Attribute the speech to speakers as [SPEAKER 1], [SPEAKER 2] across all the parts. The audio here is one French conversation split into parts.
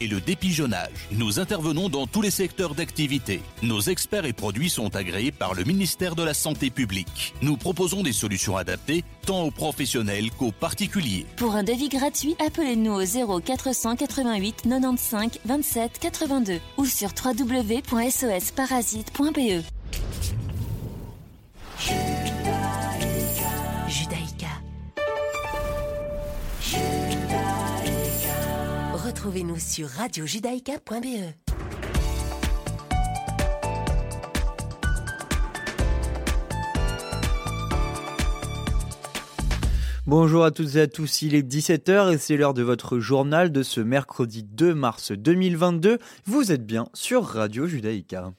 [SPEAKER 1] et le dépigeonnage. Nous intervenons dans tous les secteurs d'activité. Nos experts et produits sont agréés par le ministère de la Santé publique. Nous proposons des solutions adaptées tant aux professionnels qu'aux particuliers.
[SPEAKER 2] Pour un devis gratuit, appelez-nous au 0 488 95 27 82 ou sur www.sosparasite.be.
[SPEAKER 3] Retrouvez-nous sur radiojudaïka.be.
[SPEAKER 4] Bonjour à toutes et à tous, il est 17h et c'est l'heure de votre journal de ce mercredi 2 mars 2022. Vous êtes bien sur Radio Judaïka.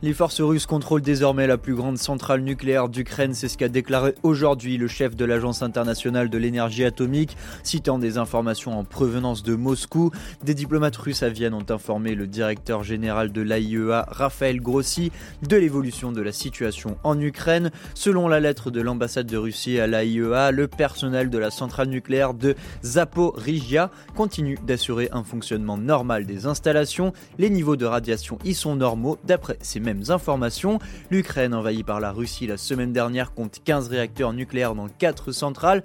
[SPEAKER 4] Les forces russes contrôlent désormais la plus grande centrale nucléaire d'Ukraine, c'est ce qu'a déclaré aujourd'hui le chef de l'Agence internationale de l'énergie atomique, citant des informations en provenance de Moscou. Des diplomates russes à Vienne ont informé le directeur général de l'AIEA, Raphaël Grossi, de l'évolution de la situation en Ukraine. Selon la lettre de l'ambassade de Russie à l'AIEA, le personnel de la centrale nucléaire de Zaporizhia continue d'assurer un fonctionnement normal des installations. Les niveaux de radiation y sont normaux d'après ces informations. L'Ukraine, envahie par la Russie la semaine dernière, compte 15 réacteurs nucléaires dans 4 centrales.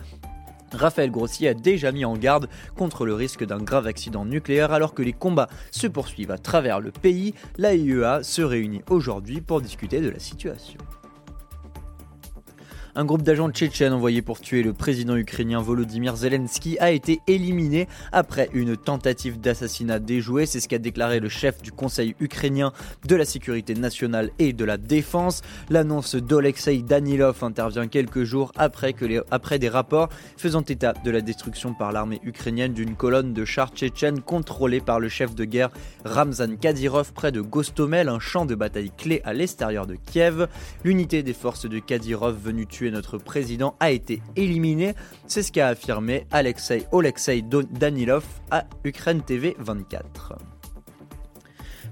[SPEAKER 4] Raphaël Grossi a déjà mis en garde contre le risque d'un grave accident nucléaire alors que les combats se poursuivent à travers le pays. L'AIEA se réunit aujourd'hui pour discuter de la situation. Un groupe d'agents tchétchènes envoyés pour tuer le président ukrainien Volodymyr Zelensky a été éliminé après une tentative d'assassinat déjouée. C'est ce qu'a déclaré le chef du Conseil ukrainien de la sécurité nationale et de la défense. L'annonce d'Olexei Danilov intervient quelques jours après, que après des rapports faisant état de la destruction par l'armée ukrainienne d'une colonne de chars tchétchènes contrôlée par le chef de guerre Ramzan Kadyrov près de Gostomel, un champ de bataille clé à l'extérieur de Kiev. L'unité des forces de Kadyrov venue tuer notre président a été éliminé. C'est ce qu'a affirmé Alexei Oleksiy Danilov à Ukraine TV 24.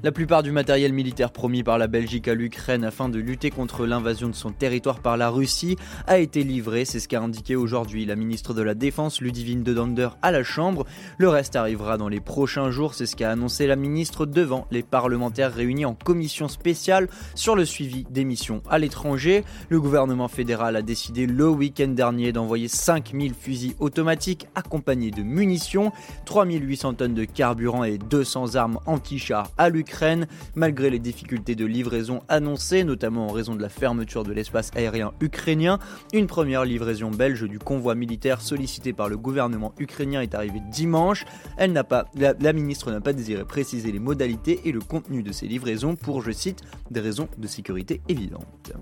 [SPEAKER 4] La plupart du matériel militaire promis par la Belgique à l'Ukraine afin de lutter contre l'invasion de son territoire par la Russie a été livré, c'est ce qu'a indiqué aujourd'hui la ministre de la Défense Ludivine de Dander à la Chambre. Le reste arrivera dans les prochains jours, c'est ce qu'a annoncé la ministre devant les parlementaires réunis en commission spéciale sur le suivi des missions à l'étranger. Le gouvernement fédéral a décidé le week-end dernier d'envoyer 5000 fusils automatiques accompagnés de munitions, 3800 tonnes de carburant et 200 armes anti-chars à l'Ukraine malgré les difficultés de livraison annoncées, notamment en raison de la fermeture de l'espace aérien ukrainien. Une première livraison belge du convoi militaire sollicité par le gouvernement ukrainien est arrivée dimanche. Elle n'a pas, la, la ministre n'a pas désiré préciser les modalités et le contenu de ces livraisons pour, je cite, des raisons de sécurité évidentes.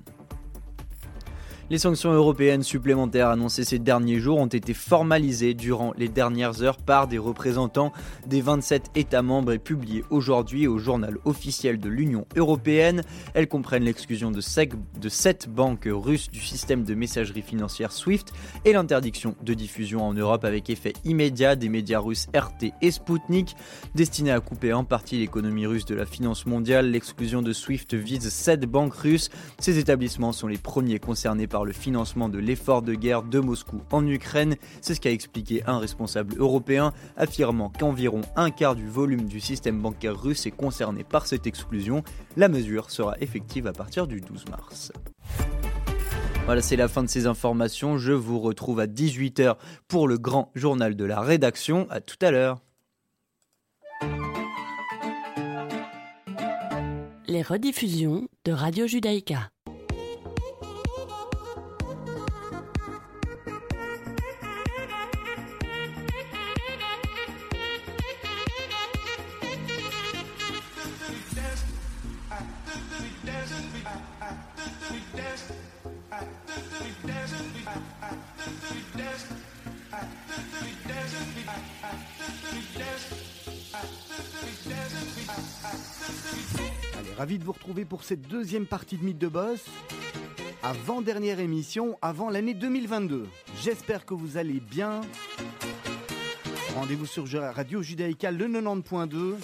[SPEAKER 4] Les sanctions européennes supplémentaires annoncées ces derniers jours ont été formalisées durant les dernières heures par des représentants des 27 États membres et publiées aujourd'hui au journal officiel de l'Union européenne. Elles comprennent l'exclusion de, 7 banques russes du système de messagerie financière SWIFT et l'interdiction de diffusion en Europe avec effet immédiat des médias russes RT et Sputnik. Destinés à couper en partie l'économie russe de la finance mondiale, l'exclusion de SWIFT vise 7 banques russes. Ces établissements sont les premiers concernés par le financement de l'effort de guerre de Moscou en Ukraine. C'est ce qu'a expliqué un responsable européen, affirmant qu'environ un quart du volume du système bancaire russe est concerné par cette exclusion. La mesure sera effective à partir du 12 mars. Voilà, c'est la fin de ces informations. Je vous retrouve à 18h pour le grand journal de la rédaction. À tout à l'heure.
[SPEAKER 5] Les rediffusions de Radio Judaïka.
[SPEAKER 6] Retrouver pour cette deuxième partie de Mythe de Boss. Avant-dernière émission, avant l'année 2022. J'espère que vous allez bien. Rendez-vous sur Radio Judaïka le 90.2.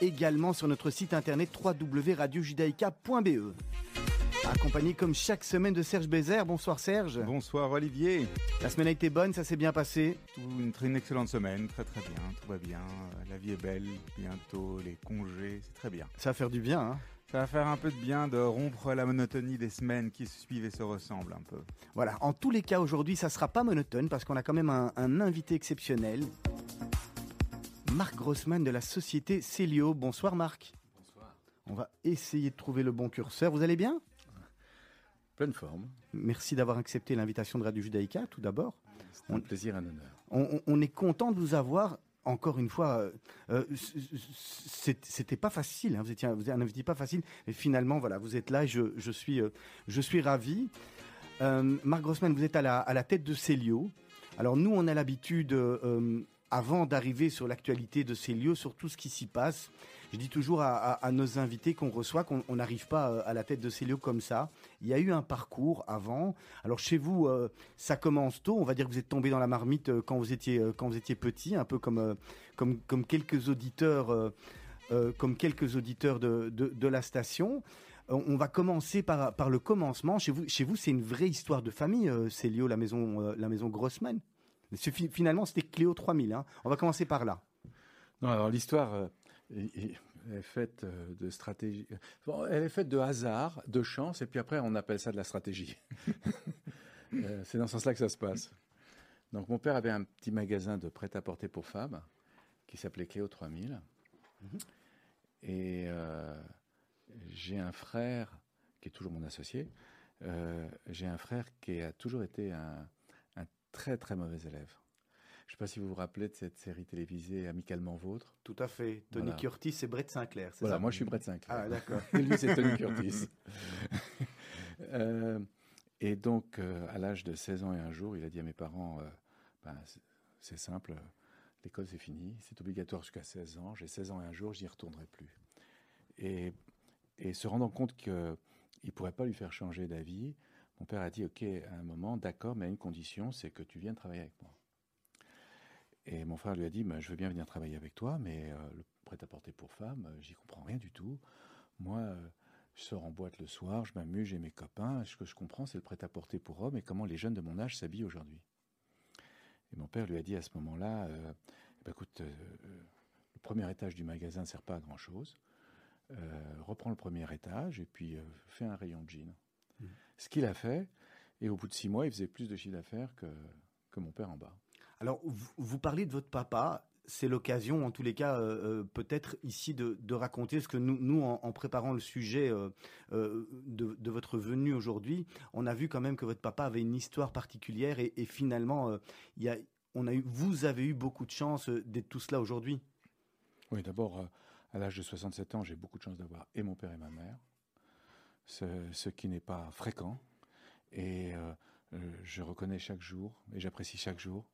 [SPEAKER 6] Également sur notre site internet www.radiojudaïka.be. Accompagné comme chaque semaine de Serge Bézère. Bonsoir Serge.
[SPEAKER 7] Bonsoir Olivier.
[SPEAKER 6] La semaine a été bonne, ça s'est bien passé?
[SPEAKER 7] Une, une excellente semaine, très très bien, tout va bien. La vie est belle, bientôt les congés, c'est très bien.
[SPEAKER 6] Ça va faire du bien, hein
[SPEAKER 7] ça va faire un peu de bien de rompre la monotonie des semaines qui se suivent et se ressemblent un peu.
[SPEAKER 6] Voilà, en tous les cas aujourd'hui ça sera pas monotone parce qu'on a quand même un, un invité exceptionnel. Marc Grossman de la société Célio. Bonsoir Marc.
[SPEAKER 8] Bonsoir.
[SPEAKER 6] On va essayer de trouver le bon curseur. Vous allez bien?
[SPEAKER 8] Pleine forme.
[SPEAKER 6] Merci d'avoir accepté l'invitation de Radio Judaïka, tout d'abord.
[SPEAKER 8] C'est un plaisir, un honneur.
[SPEAKER 6] On, on, est content de vous avoir. Encore une fois, euh, euh c'était pas facile. Hein. Vous étiez, vous un invité pas facile, mais finalement, voilà, vous êtes là. Et je, euh, suis ravi. Euh, Marc Grossman, vous êtes à la, tête de Célio. Alors nous, on a l'habitude avant d'arriver sur l'actualité de lieux, sur tout ce qui s'y passe. Je dis toujours à, nos invités qu'on reçoit qu'on n'arrive pas euh, à la tête de ces lieux comme ça. Il y a eu un parcours avant. Alors chez vous, euh, ça commence tôt. On va dire que vous êtes tombé dans la marmite euh, quand vous étiez quand vous étiez petit, un peu comme comme quelques auditeurs. Comme quelques auditeurs de, de, la station. On va commencer par, par le commencement. Chez vous, chez vous c'est une vraie histoire de famille, Célio, la maison, la maison Grossman. Finalement, c'était Cléo 3000. Hein. On va commencer par là.
[SPEAKER 8] Non, alors l'histoire euh, est, faite euh, de stratégie. Bon, elle est faite de hasard, de chance, et puis après, on appelle ça de la stratégie. euh, C'est dans ce sens-là que ça se passe. Donc, mon père avait un petit magasin de prêt-à-porter pour femmes qui s'appelait Cléo 3000. Mm-hmm. Et euh, j'ai un frère qui est toujours mon associé. Euh, j'ai un frère qui a toujours été un, un très très mauvais élève. Je ne sais pas si vous vous rappelez de cette série télévisée Amicalement Vôtre.
[SPEAKER 6] Tout à fait. Tony voilà. Curtis et Brett Sinclair.
[SPEAKER 8] Voilà, ça? moi je suis Brett Sinclair.
[SPEAKER 6] Ah, d'accord.
[SPEAKER 8] Et lui, c'est Tony Curtis. euh, et donc, euh, à l'âge de 16 ans et un jour, il a dit à mes parents euh, ben, c'est simple, l'école c'est fini, c'est obligatoire jusqu'à 16 ans. J'ai 16 ans et un jour, je n'y retournerai plus. Et, et se rendant compte qu'il ne pourrait pas lui faire changer d'avis, mon père a dit Ok, à un moment, d'accord, mais à une condition, c'est que tu viennes travailler avec moi. Et mon frère lui a dit ben, Je veux bien venir travailler avec toi, mais euh, le prêt-à-porter pour femmes, euh, j'y comprends rien du tout. Moi, euh, je sors en boîte le soir, je m'amuse, j'ai mes copains. Ce que je comprends, c'est le prêt-à-porter pour hommes et comment les jeunes de mon âge s'habillent aujourd'hui. Et mon père lui a dit à ce moment-là euh, ben, Écoute, le premier étage du magasin ne sert pas à grand-chose. reprends le premier étage et puis fais un rayon de jeans. Mmh. Ce qu'il a fait, et au bout de six mois, il faisait plus de chiffre d'affaires que, que mon père en bas.
[SPEAKER 6] Alors, vous, parlez de votre papa. C'est l'occasion, en tous les cas, euh, peut-être ici de, raconter ce que nous, en, préparant le sujet euh, euh, de, votre venue aujourd'hui, on a vu quand même que votre papa avait une histoire particulière et, finalement, on a eu, vous avez eu beaucoup de chance d'être tous là aujourd'hui.
[SPEAKER 8] Oui, d'abord, à l'âge de 67 ans, j'ai beaucoup de chance d'avoir et mon père et ma mère, ce, qui n'est pas fréquent. Et euh, je reconnais chaque jour et j'apprécie chaque jour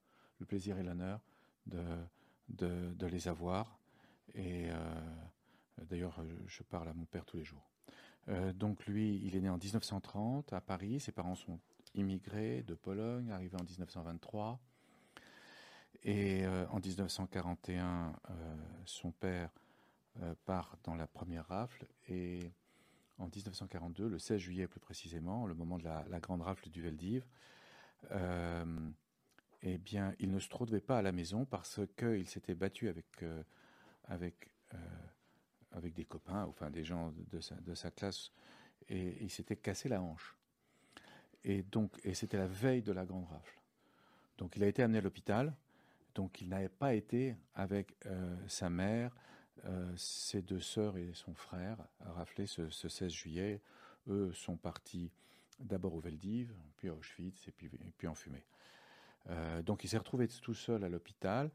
[SPEAKER 8] le plaisir et l'honneur de, les avoir. Et euh, d'ailleurs, je parle à mon père tous les jours. Euh, donc lui, il est né en 1930 à Paris. Ses parents sont immigrés de Pologne, arrivés en 1923. Et euh, en 1941, son père part dans la première rafle et en 1942, le 16 juillet plus précisément, le moment de la, la grande rafle du Veldiv, eh bien, il ne se trouvait pas à la maison parce qu'il s'était battu avec, euh, avec, euh, avec des copains, enfin des gens de sa, de sa classe, et il s'était cassé la hanche. Et donc, et c'était la veille de la grande rafle. Donc, il a été amené à l'hôpital. Donc, il n'avait pas été avec euh, sa mère, ses deux sœurs et son frère à rafler ce, ce 16 juillet. Eux sont partis d'abord au Veldiv, puis à Auschwitz et puis en fumée. Euh, donc il s'est retrouvé tout seul à l'hôpital.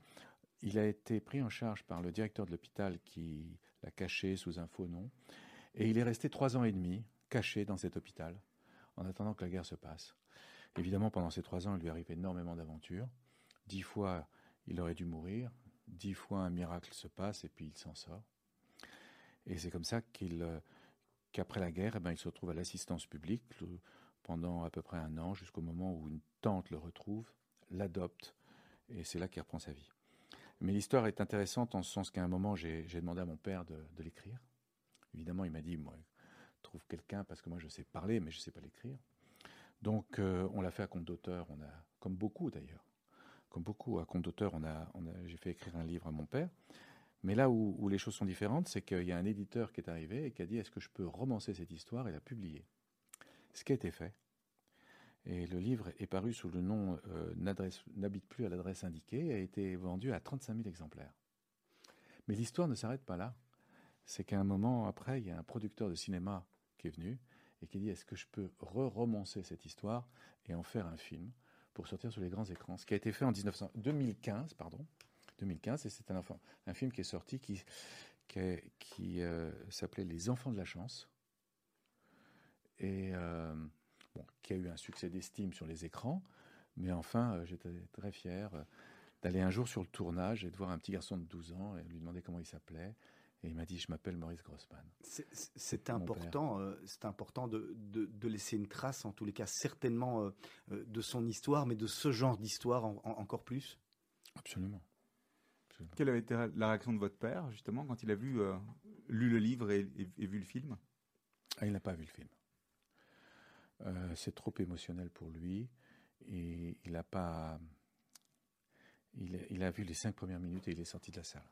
[SPEAKER 8] Il a été pris en charge par le directeur de l'hôpital qui l'a caché sous un faux nom. Et il est resté trois ans et demi caché dans cet hôpital en attendant que la guerre se passe. Évidemment, pendant ces trois ans, il lui arrive énormément d'aventures. Dix fois, il aurait dû mourir. Dix fois, un miracle se passe et puis il s'en sort. Et c'est comme ça euh, qu'après la guerre, eh ben, il se retrouve à l'assistance publique pendant à peu près un an, jusqu'au moment où une tante le retrouve, l'adopte, et c'est là qu'il reprend sa vie. Mais l'histoire est intéressante en ce sens qu'à un moment, j'ai demandé à mon père de, l'écrire. Évidemment, il m'a dit, moi, trouve quelqu'un parce que moi je sais parler, mais je ne sais pas l'écrire. Donc on l'a fait à compte d'auteur, on a, comme beaucoup d'ailleurs, comme beaucoup à compte d'auteur, on a, on a j'ai fait écrire un livre à mon père. Mais là où, où les choses sont différentes, c'est qu'il y a un éditeur qui est arrivé et qui a dit est-ce que je peux romancer cette histoire? Et la publier Ce qui a été fait. Et le livre est paru sous le nom euh, N'habite plus à l'adresse indiquée et a été vendu à 35 000 exemplaires. Mais l'histoire ne s'arrête pas là. C'est qu'à un moment après, il y a un producteur de cinéma qui est venu et qui dit est-ce que je peux re-romancer cette histoire et en faire un film pour sortir sur les grands écrans? Ce qui a été fait en 1900, 2015, pardon. 2015, et c'est un, un, film qui est sorti qui, qui, euh, s'appelait Les Enfants de la Chance, et euh, bon, qui a eu un succès d'estime sur les écrans, mais enfin, euh, j'étais très fier d'aller un jour sur le tournage et de voir un petit garçon de 12 ans et lui demander comment il s'appelait. Et il m'a dit, je m'appelle Maurice Grossman.
[SPEAKER 6] C'est important, c'est important de, de, laisser une trace, en tous les cas, certainement de son histoire, mais de ce genre d'histoire encore plus.
[SPEAKER 8] Absolument.
[SPEAKER 7] Quelle avait été la réaction de votre père, justement, quand il a vu, euh, lu le livre et, vu le film?
[SPEAKER 8] Ah, Il n'a pas vu le film. Euh, c'est trop émotionnel pour lui. Et il a pas. Il, a vu les cinq premières minutes et il est sorti de la salle.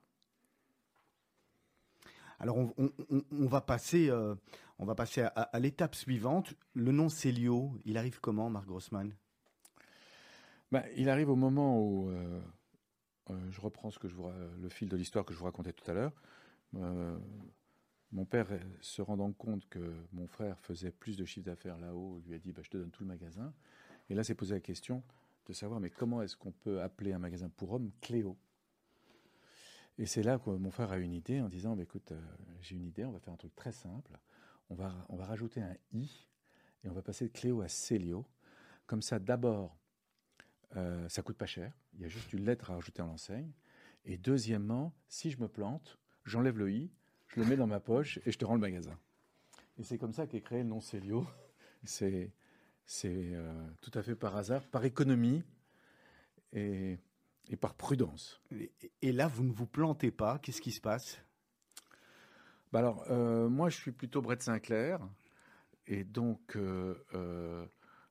[SPEAKER 6] Alors on, va passer, euh, on va passer à, l'étape suivante. Le nom Célio, il arrive comment, Marc Grossman?
[SPEAKER 8] Ben, Il arrive au moment où euh, je reprends ce que je vous, le fil de l'histoire que je vous racontais tout à l'heure. Euh, mon père, se rendant compte que mon frère faisait plus de chiffre d'affaires là-haut, lui a dit bah, Je te donne tout le magasin. Et là, s'est posé la question de savoir mais comment est-ce qu'on peut appeler un magasin pour hommes Cléo? Et c'est là que mon frère a une idée en disant bah, Écoute, euh, j'ai une idée, on va faire un truc très simple. On va, on va rajouter un i et on va passer de Cléo à Célio. Comme ça, d'abord, euh, ça coûte pas cher. Il y a juste une lettre à rajouter en l'enseigne. Et deuxièmement, si je me plante, j'enlève le i, je le mets dans ma poche et je te rends le magasin. Et c'est comme ça qu'est créé le nom Célio. C'est euh, tout à fait par hasard, par économie et, et par prudence.
[SPEAKER 6] Et, là, vous ne vous plantez pas. Qu'est-ce qui se passe?
[SPEAKER 8] Bah alors, euh, moi, je suis plutôt Brett Sinclair. Et donc,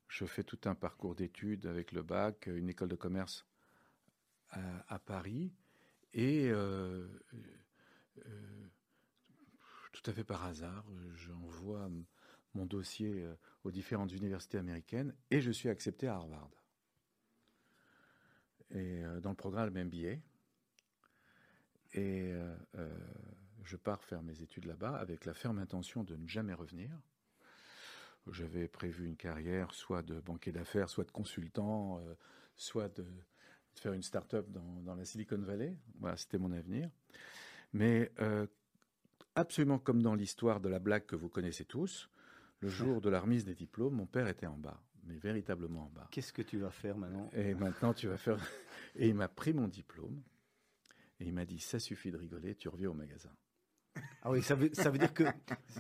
[SPEAKER 8] je fais tout un parcours d'études avec le bac, une école de commerce à, Paris, et euh, euh, tout à fait par hasard, j'envoie mon dossier euh, aux différentes universités américaines et je suis accepté à Harvard. Et dans le programme MBA. Et je pars faire mes études là-bas avec la ferme intention de ne jamais revenir j'avais prévu une carrière soit de banquier d'affaires, soit de consultant, euh, soit de, faire une start-up dans, la Silicon Valley. Voilà, c'était mon avenir. Mais euh, absolument comme dans l'histoire de la blague que vous connaissez tous, le jour de la remise des diplômes, mon père était en bas, mais véritablement en bas.
[SPEAKER 6] Qu'est-ce que tu vas faire maintenant?
[SPEAKER 8] Et maintenant, tu vas faire. Et il m'a pris mon diplôme et il m'a dit ça suffit de rigoler, tu reviens au magasin.
[SPEAKER 6] Ah oui, ça veut, ça veut dire que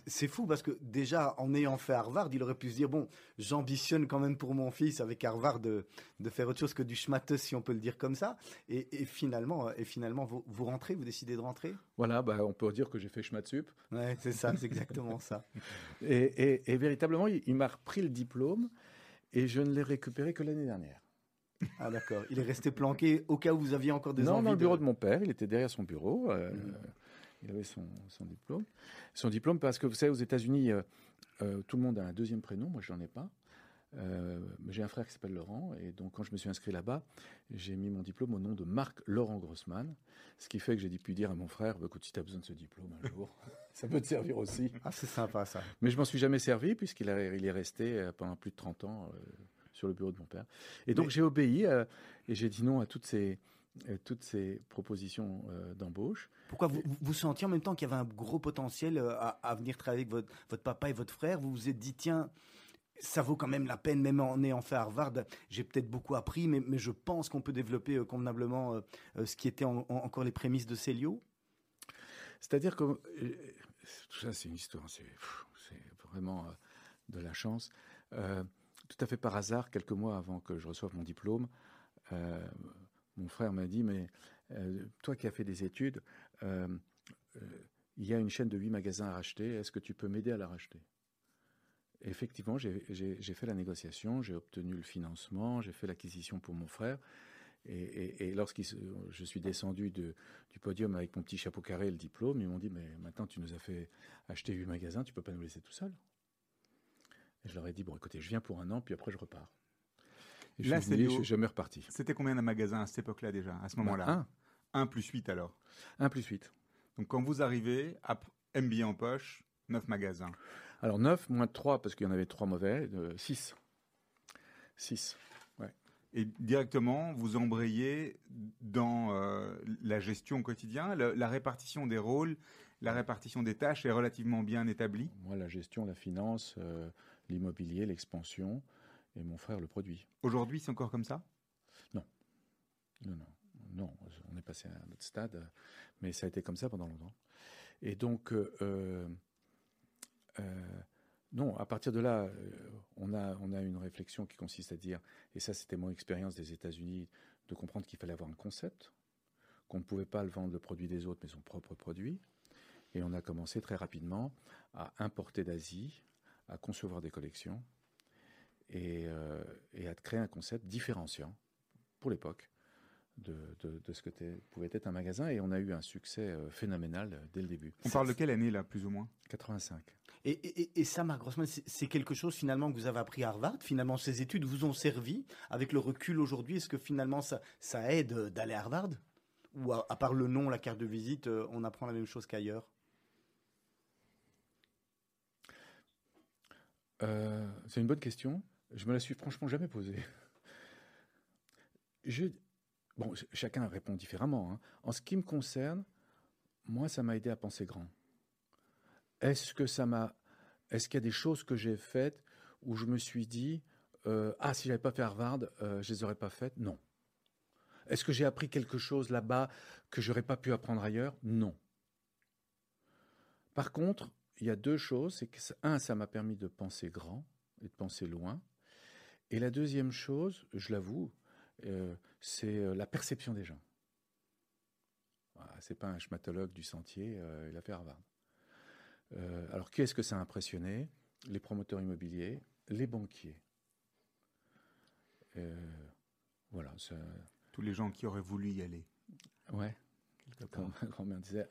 [SPEAKER 6] c'est fou parce que déjà, en ayant fait Harvard, il aurait pu se dire bon, j'ambitionne quand même pour mon fils avec Harvard de, de faire autre chose que du schmatteux, si on peut le dire comme ça. Et, et finalement, et finalement vous, vous, rentrez, vous décidez de rentrer?
[SPEAKER 8] Voilà, bah, on peut dire que j'ai fait schmatsup.
[SPEAKER 6] Ouais, c'est ça, c'est exactement ça.
[SPEAKER 8] Et, et, véritablement, il, m'a repris le diplôme et je ne l'ai récupéré que l'année dernière.
[SPEAKER 6] Ah d'accord, il est resté planqué au cas où vous aviez encore des
[SPEAKER 8] non,
[SPEAKER 6] envies
[SPEAKER 8] dans le bureau de... mon père, il était derrière son bureau. Euh, mmh. Il avait son, diplôme. Son diplôme parce que vous savez, aux États-Unis, euh, euh, tout le monde a un deuxième prénom. Moi, je n'en ai pas. Euh, j'ai un frère qui s'appelle Laurent, et donc quand je me suis inscrit là-bas, j'ai mis mon diplôme au nom de Marc Laurent Grossman, ce qui fait que j'ai pu dire à mon frère, bah, écoute, si tu as besoin de ce diplôme un jour, ça peut te servir aussi.
[SPEAKER 6] Ah, c'est sympa ça.
[SPEAKER 8] Mais je m'en suis jamais servi, puisqu'il il est resté pendant plus de 30 ans sur le bureau de mon père. Et donc j'ai obéi, et j'ai dit non à toutes ces, toutes ces propositions euh, d'embauche.
[SPEAKER 6] Pourquoi vous, vous sentiez en même temps qu'il y avait un gros potentiel euh, à, venir travailler avec votre, votre, papa et votre frère? Vous vous êtes dit, tiens, ça vaut quand même la peine, même en ayant fait Harvard, j'ai peut-être beaucoup appris, mais, mais je pense qu'on peut développer euh, convenablement ce qui était encore les prémices de Célio
[SPEAKER 8] C'est-à-dire que tout ça, c'est une histoire, c'est vraiment de la chance. tout à fait par hasard, quelques mois avant que je reçoive mon diplôme, mon frère m'a dit, mais euh, toi qui as fait des études, euh, euh, il y a une chaîne de huit magasins à racheter, est-ce que tu peux m'aider à la racheter? Effectivement, j'ai fait la négociation, j'ai obtenu le financement, j'ai fait l'acquisition pour mon frère. Et, lorsque je suis descendu de, du podium avec mon petit chapeau carré et le diplôme, ils m'ont dit Mais maintenant, tu nous as fait acheter huit magasins, tu peux pas nous laisser tout seul? Et je leur ai dit Bon, écoutez, je viens pour un an, puis après, je repars. Et je
[SPEAKER 7] Là,
[SPEAKER 8] suis venu, je, je me reparti.
[SPEAKER 7] C'était combien de magasins à cette époque-là déjà, à ce moment-là
[SPEAKER 8] un.
[SPEAKER 7] Un plus 8 alors
[SPEAKER 8] Un plus 8.
[SPEAKER 7] Donc quand vous arrivez, à MBA en poche, 9 magasins.
[SPEAKER 8] Alors 9, moins 3, parce qu'il y en avait 3 mauvais, 6. 6. Ouais.
[SPEAKER 7] Et directement, vous embrayez dans euh, la gestion au quotidien, le- la répartition des rôles, la répartition des tâches est relativement bien établie.
[SPEAKER 8] Moi, la gestion, la finance, euh, l'immobilier, l'expansion, et mon frère, le produit.
[SPEAKER 7] Aujourd'hui, c'est encore comme ça?
[SPEAKER 8] Non, non, non, on est passé à un autre stade, mais ça a été comme ça pendant longtemps. Et donc, euh, euh, euh, non, à partir de là, on a, on a une réflexion qui consiste à dire, et ça c'était mon expérience des États-Unis, de comprendre qu'il fallait avoir un concept, qu'on ne pouvait pas le vendre le produit des autres, mais son propre produit. Et on a commencé très rapidement à importer d'Asie, à concevoir des collections et, euh, et à créer un concept différenciant pour l'époque de, de- de ce que pouvait être un magasin. Et on a eu un succès euh, phénoménal euh, dès le début.
[SPEAKER 7] On parle de quelle année là, plus ou moins?
[SPEAKER 8] 85.
[SPEAKER 6] Et, et- et- ça, Marc Grossman, c'est quelque chose finalement que vous avez appris à Harvard? Finalement, ces études vous ont servi. Avec le recul aujourd'hui, est-ce que finalement ça, ça aide euh, d'aller à Harvard? Ou à, à part le nom, la carte de visite, on apprend la même chose qu'ailleurs?
[SPEAKER 8] Euh, c'est une bonne question. Je me la suis franchement jamais posée. Chacun répond différemment. hein. En ce qui me concerne, moi, ça m'a aidé à penser grand. Est-ce que ça m'a, est-ce qu'il y a des choses que j'ai faites où je me suis dit, euh, ah, si j'avais pas fait Harvard, euh, je les aurais pas faites? Non. Est-ce que j'ai appris quelque chose là-bas que j'aurais pas pu apprendre ailleurs? Non. Par contre, il y a deux choses. C'est que, un, ça m'a permis de penser grand et de penser loin. Et la deuxième chose, je l'avoue, euh, c'est euh, la perception des gens. Voilà, c'est pas un schmatologue du sentier, euh, il a fait Harvard. Euh, alors, qui est-ce que ça a impressionné? Les promoteurs immobiliers, les banquiers. Voilà, ça,
[SPEAKER 7] Tous les gens qui auraient voulu y aller.
[SPEAKER 8] ouais. Comme ma grand-mère disait,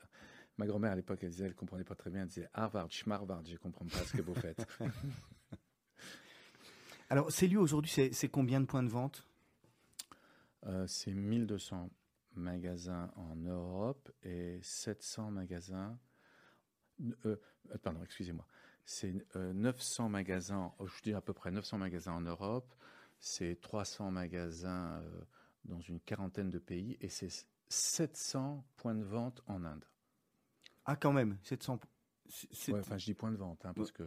[SPEAKER 8] ma grand-mère à l'époque, elle disait, elle comprenait pas très bien, elle disait Harvard, schmarvard, je comprends pas ce que vous faites.
[SPEAKER 6] Alors, ces lieux aujourd'hui, c'est c'est combien de points de vente?
[SPEAKER 8] Euh, c'est 1200 magasins en Europe et 700 magasins. euh, euh, pardon, excusez-moi. C'est euh, 900 magasins, oh, je dis à peu près 900 magasins en Europe, c'est 300 magasins euh, dans une quarantaine de pays et c'est 700 points de vente en Inde.
[SPEAKER 6] Ah, quand même, 700. c'est- c'est-
[SPEAKER 8] Ouais, enfin, je dis points de vente hein, parce que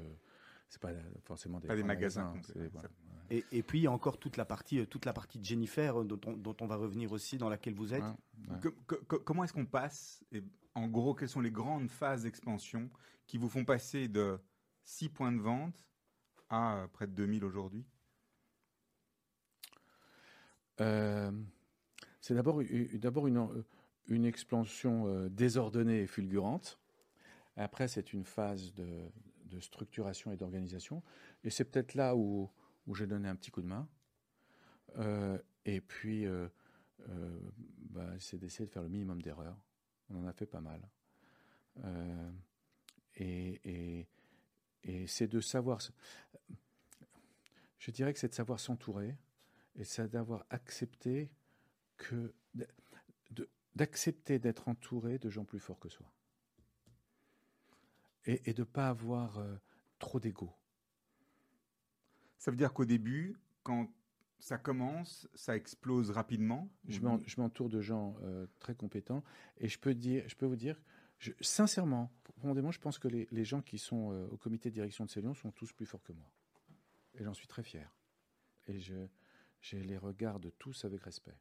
[SPEAKER 8] c'est pas forcément des,
[SPEAKER 7] Pas des
[SPEAKER 8] grands
[SPEAKER 7] magasins
[SPEAKER 8] voilà.
[SPEAKER 6] Et, et puis, il y a encore toute la partie, euh, toute la partie de Jennifer, euh, dont on, dont on va revenir aussi, dans laquelle vous êtes.
[SPEAKER 8] Ouais, ouais.
[SPEAKER 7] Que- que- que- comment est-ce qu'on passe et En gros, quelles sont les grandes phases d'expansion qui vous font passer de 6 points de vente à euh, près de 2000 aujourd'hui?
[SPEAKER 8] Euh, c'est d'abord une, euh, une expansion euh, désordonnée et fulgurante. Après, c'est une phase de, de structuration et d'organisation. Et c'est peut-être là où, où j'ai donné un petit coup de main. Euh, et puis, euh, euh, bah, c'est d'essayer de faire le minimum d'erreurs. On en a fait pas mal. Et et, et c'est de savoir. Je dirais que c'est de savoir s'entourer et c'est d'avoir accepté que d'accepter d'être entouré de gens plus forts que soi et, et de pas avoir euh, trop d'ego.
[SPEAKER 7] Ça veut dire qu'au début, quand ça commence, ça explose rapidement
[SPEAKER 8] Je m'en- je m'entoure de gens euh, très compétents et je peux dire, je peux vous dire, je, sincèrement, profondément, je pense que les, les gens qui sont euh, au comité de direction de Célion sont tous plus forts que moi et j'en suis très fier. Et je, je les regarde tous avec respect.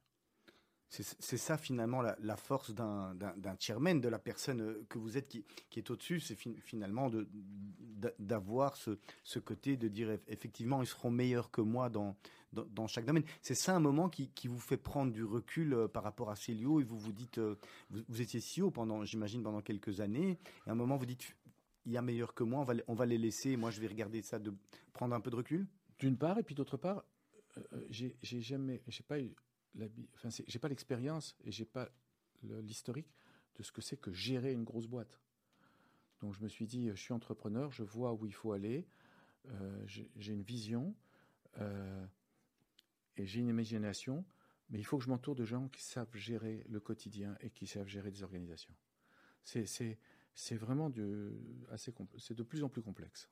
[SPEAKER 6] C'est ça finalement la, force d'un chairman, de la personne euh, que vous êtes qui, est au-dessus, c'est fin- finalement d'avoir ce, côté de dire eff- effectivement ils seront meilleurs que moi dans, dans, chaque domaine. C'est ça un moment qui, vous fait prendre du recul euh, par rapport à Célio et vous vous dites, euh, vous, étiez CEO pendant, j'imagine, pendant quelques années, et à un moment vous dites, il y a meilleur que moi, on va, on va les laisser, moi je vais regarder ça, de prendre un peu de recul?
[SPEAKER 8] D'une part, et puis d'autre part, j'ai jamais, j'ai pas eu enfin, j'ai pas l'expérience et j'ai pas l'historique de ce que c'est que gérer une grosse boîte. Donc je me suis dit, je suis entrepreneur, je vois où il faut aller, euh, j'ai une vision euh, et j'ai une imagination, mais il faut que je m'entoure de gens qui savent gérer le quotidien et qui savent gérer des organisations. C'est- vraiment assez, c'est de plus en plus complexe.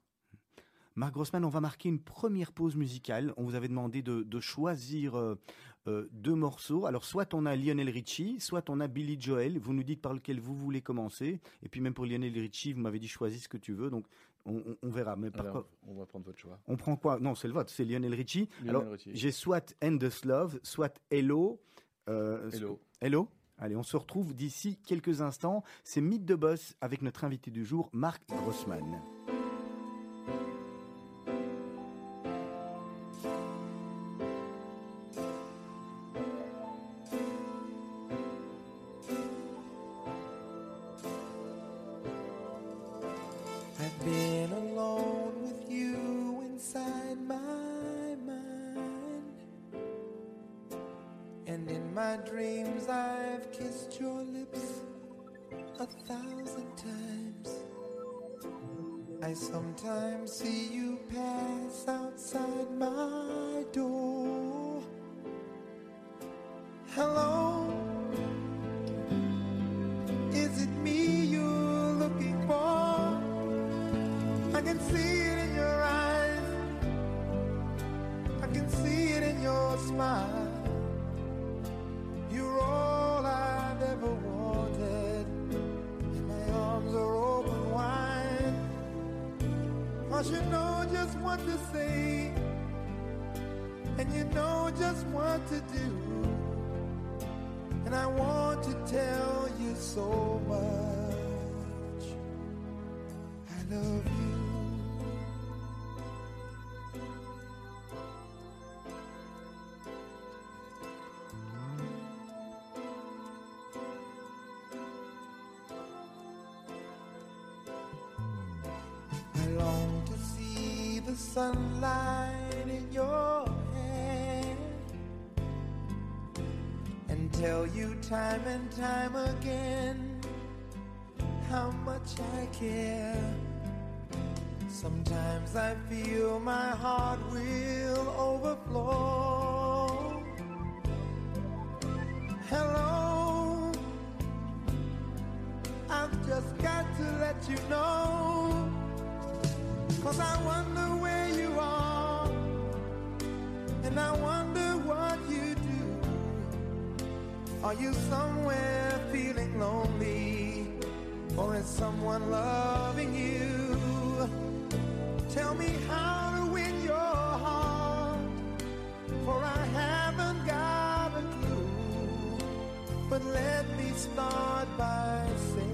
[SPEAKER 6] Marc Grossman, on va marquer une première pause musicale. On vous avait demandé de, de choisir euh, euh, deux morceaux. Alors, soit on a Lionel Richie, soit on a Billy Joel. Vous nous dites par lequel vous voulez commencer. Et puis, même pour Lionel Richie, vous m'avez dit choisis ce que tu veux. Donc, on, on- on verra. Mais par
[SPEAKER 8] Alors,
[SPEAKER 6] quoi
[SPEAKER 8] on va prendre votre choix.
[SPEAKER 6] On prend quoi? Non, c'est le vote. C'est Lionel Richie.
[SPEAKER 8] Lionel
[SPEAKER 6] Alors, j'ai soit Endless Love, soit Hello. Euh,
[SPEAKER 8] Hello.
[SPEAKER 6] Hello Allez, on se retrouve d'ici quelques instants. C'est Mythe de Boss avec notre invité du jour, Marc Grossman.
[SPEAKER 9] Much I care. Sometimes I feel my heart will overflow. Hello, I've just got to let you know. Cause I wonder where you are, and I wonder what you do. Are you somewhere feeling lonely, or is someone loving you? Tell me how to win your heart, for I haven't got a clue. But let me start by saying,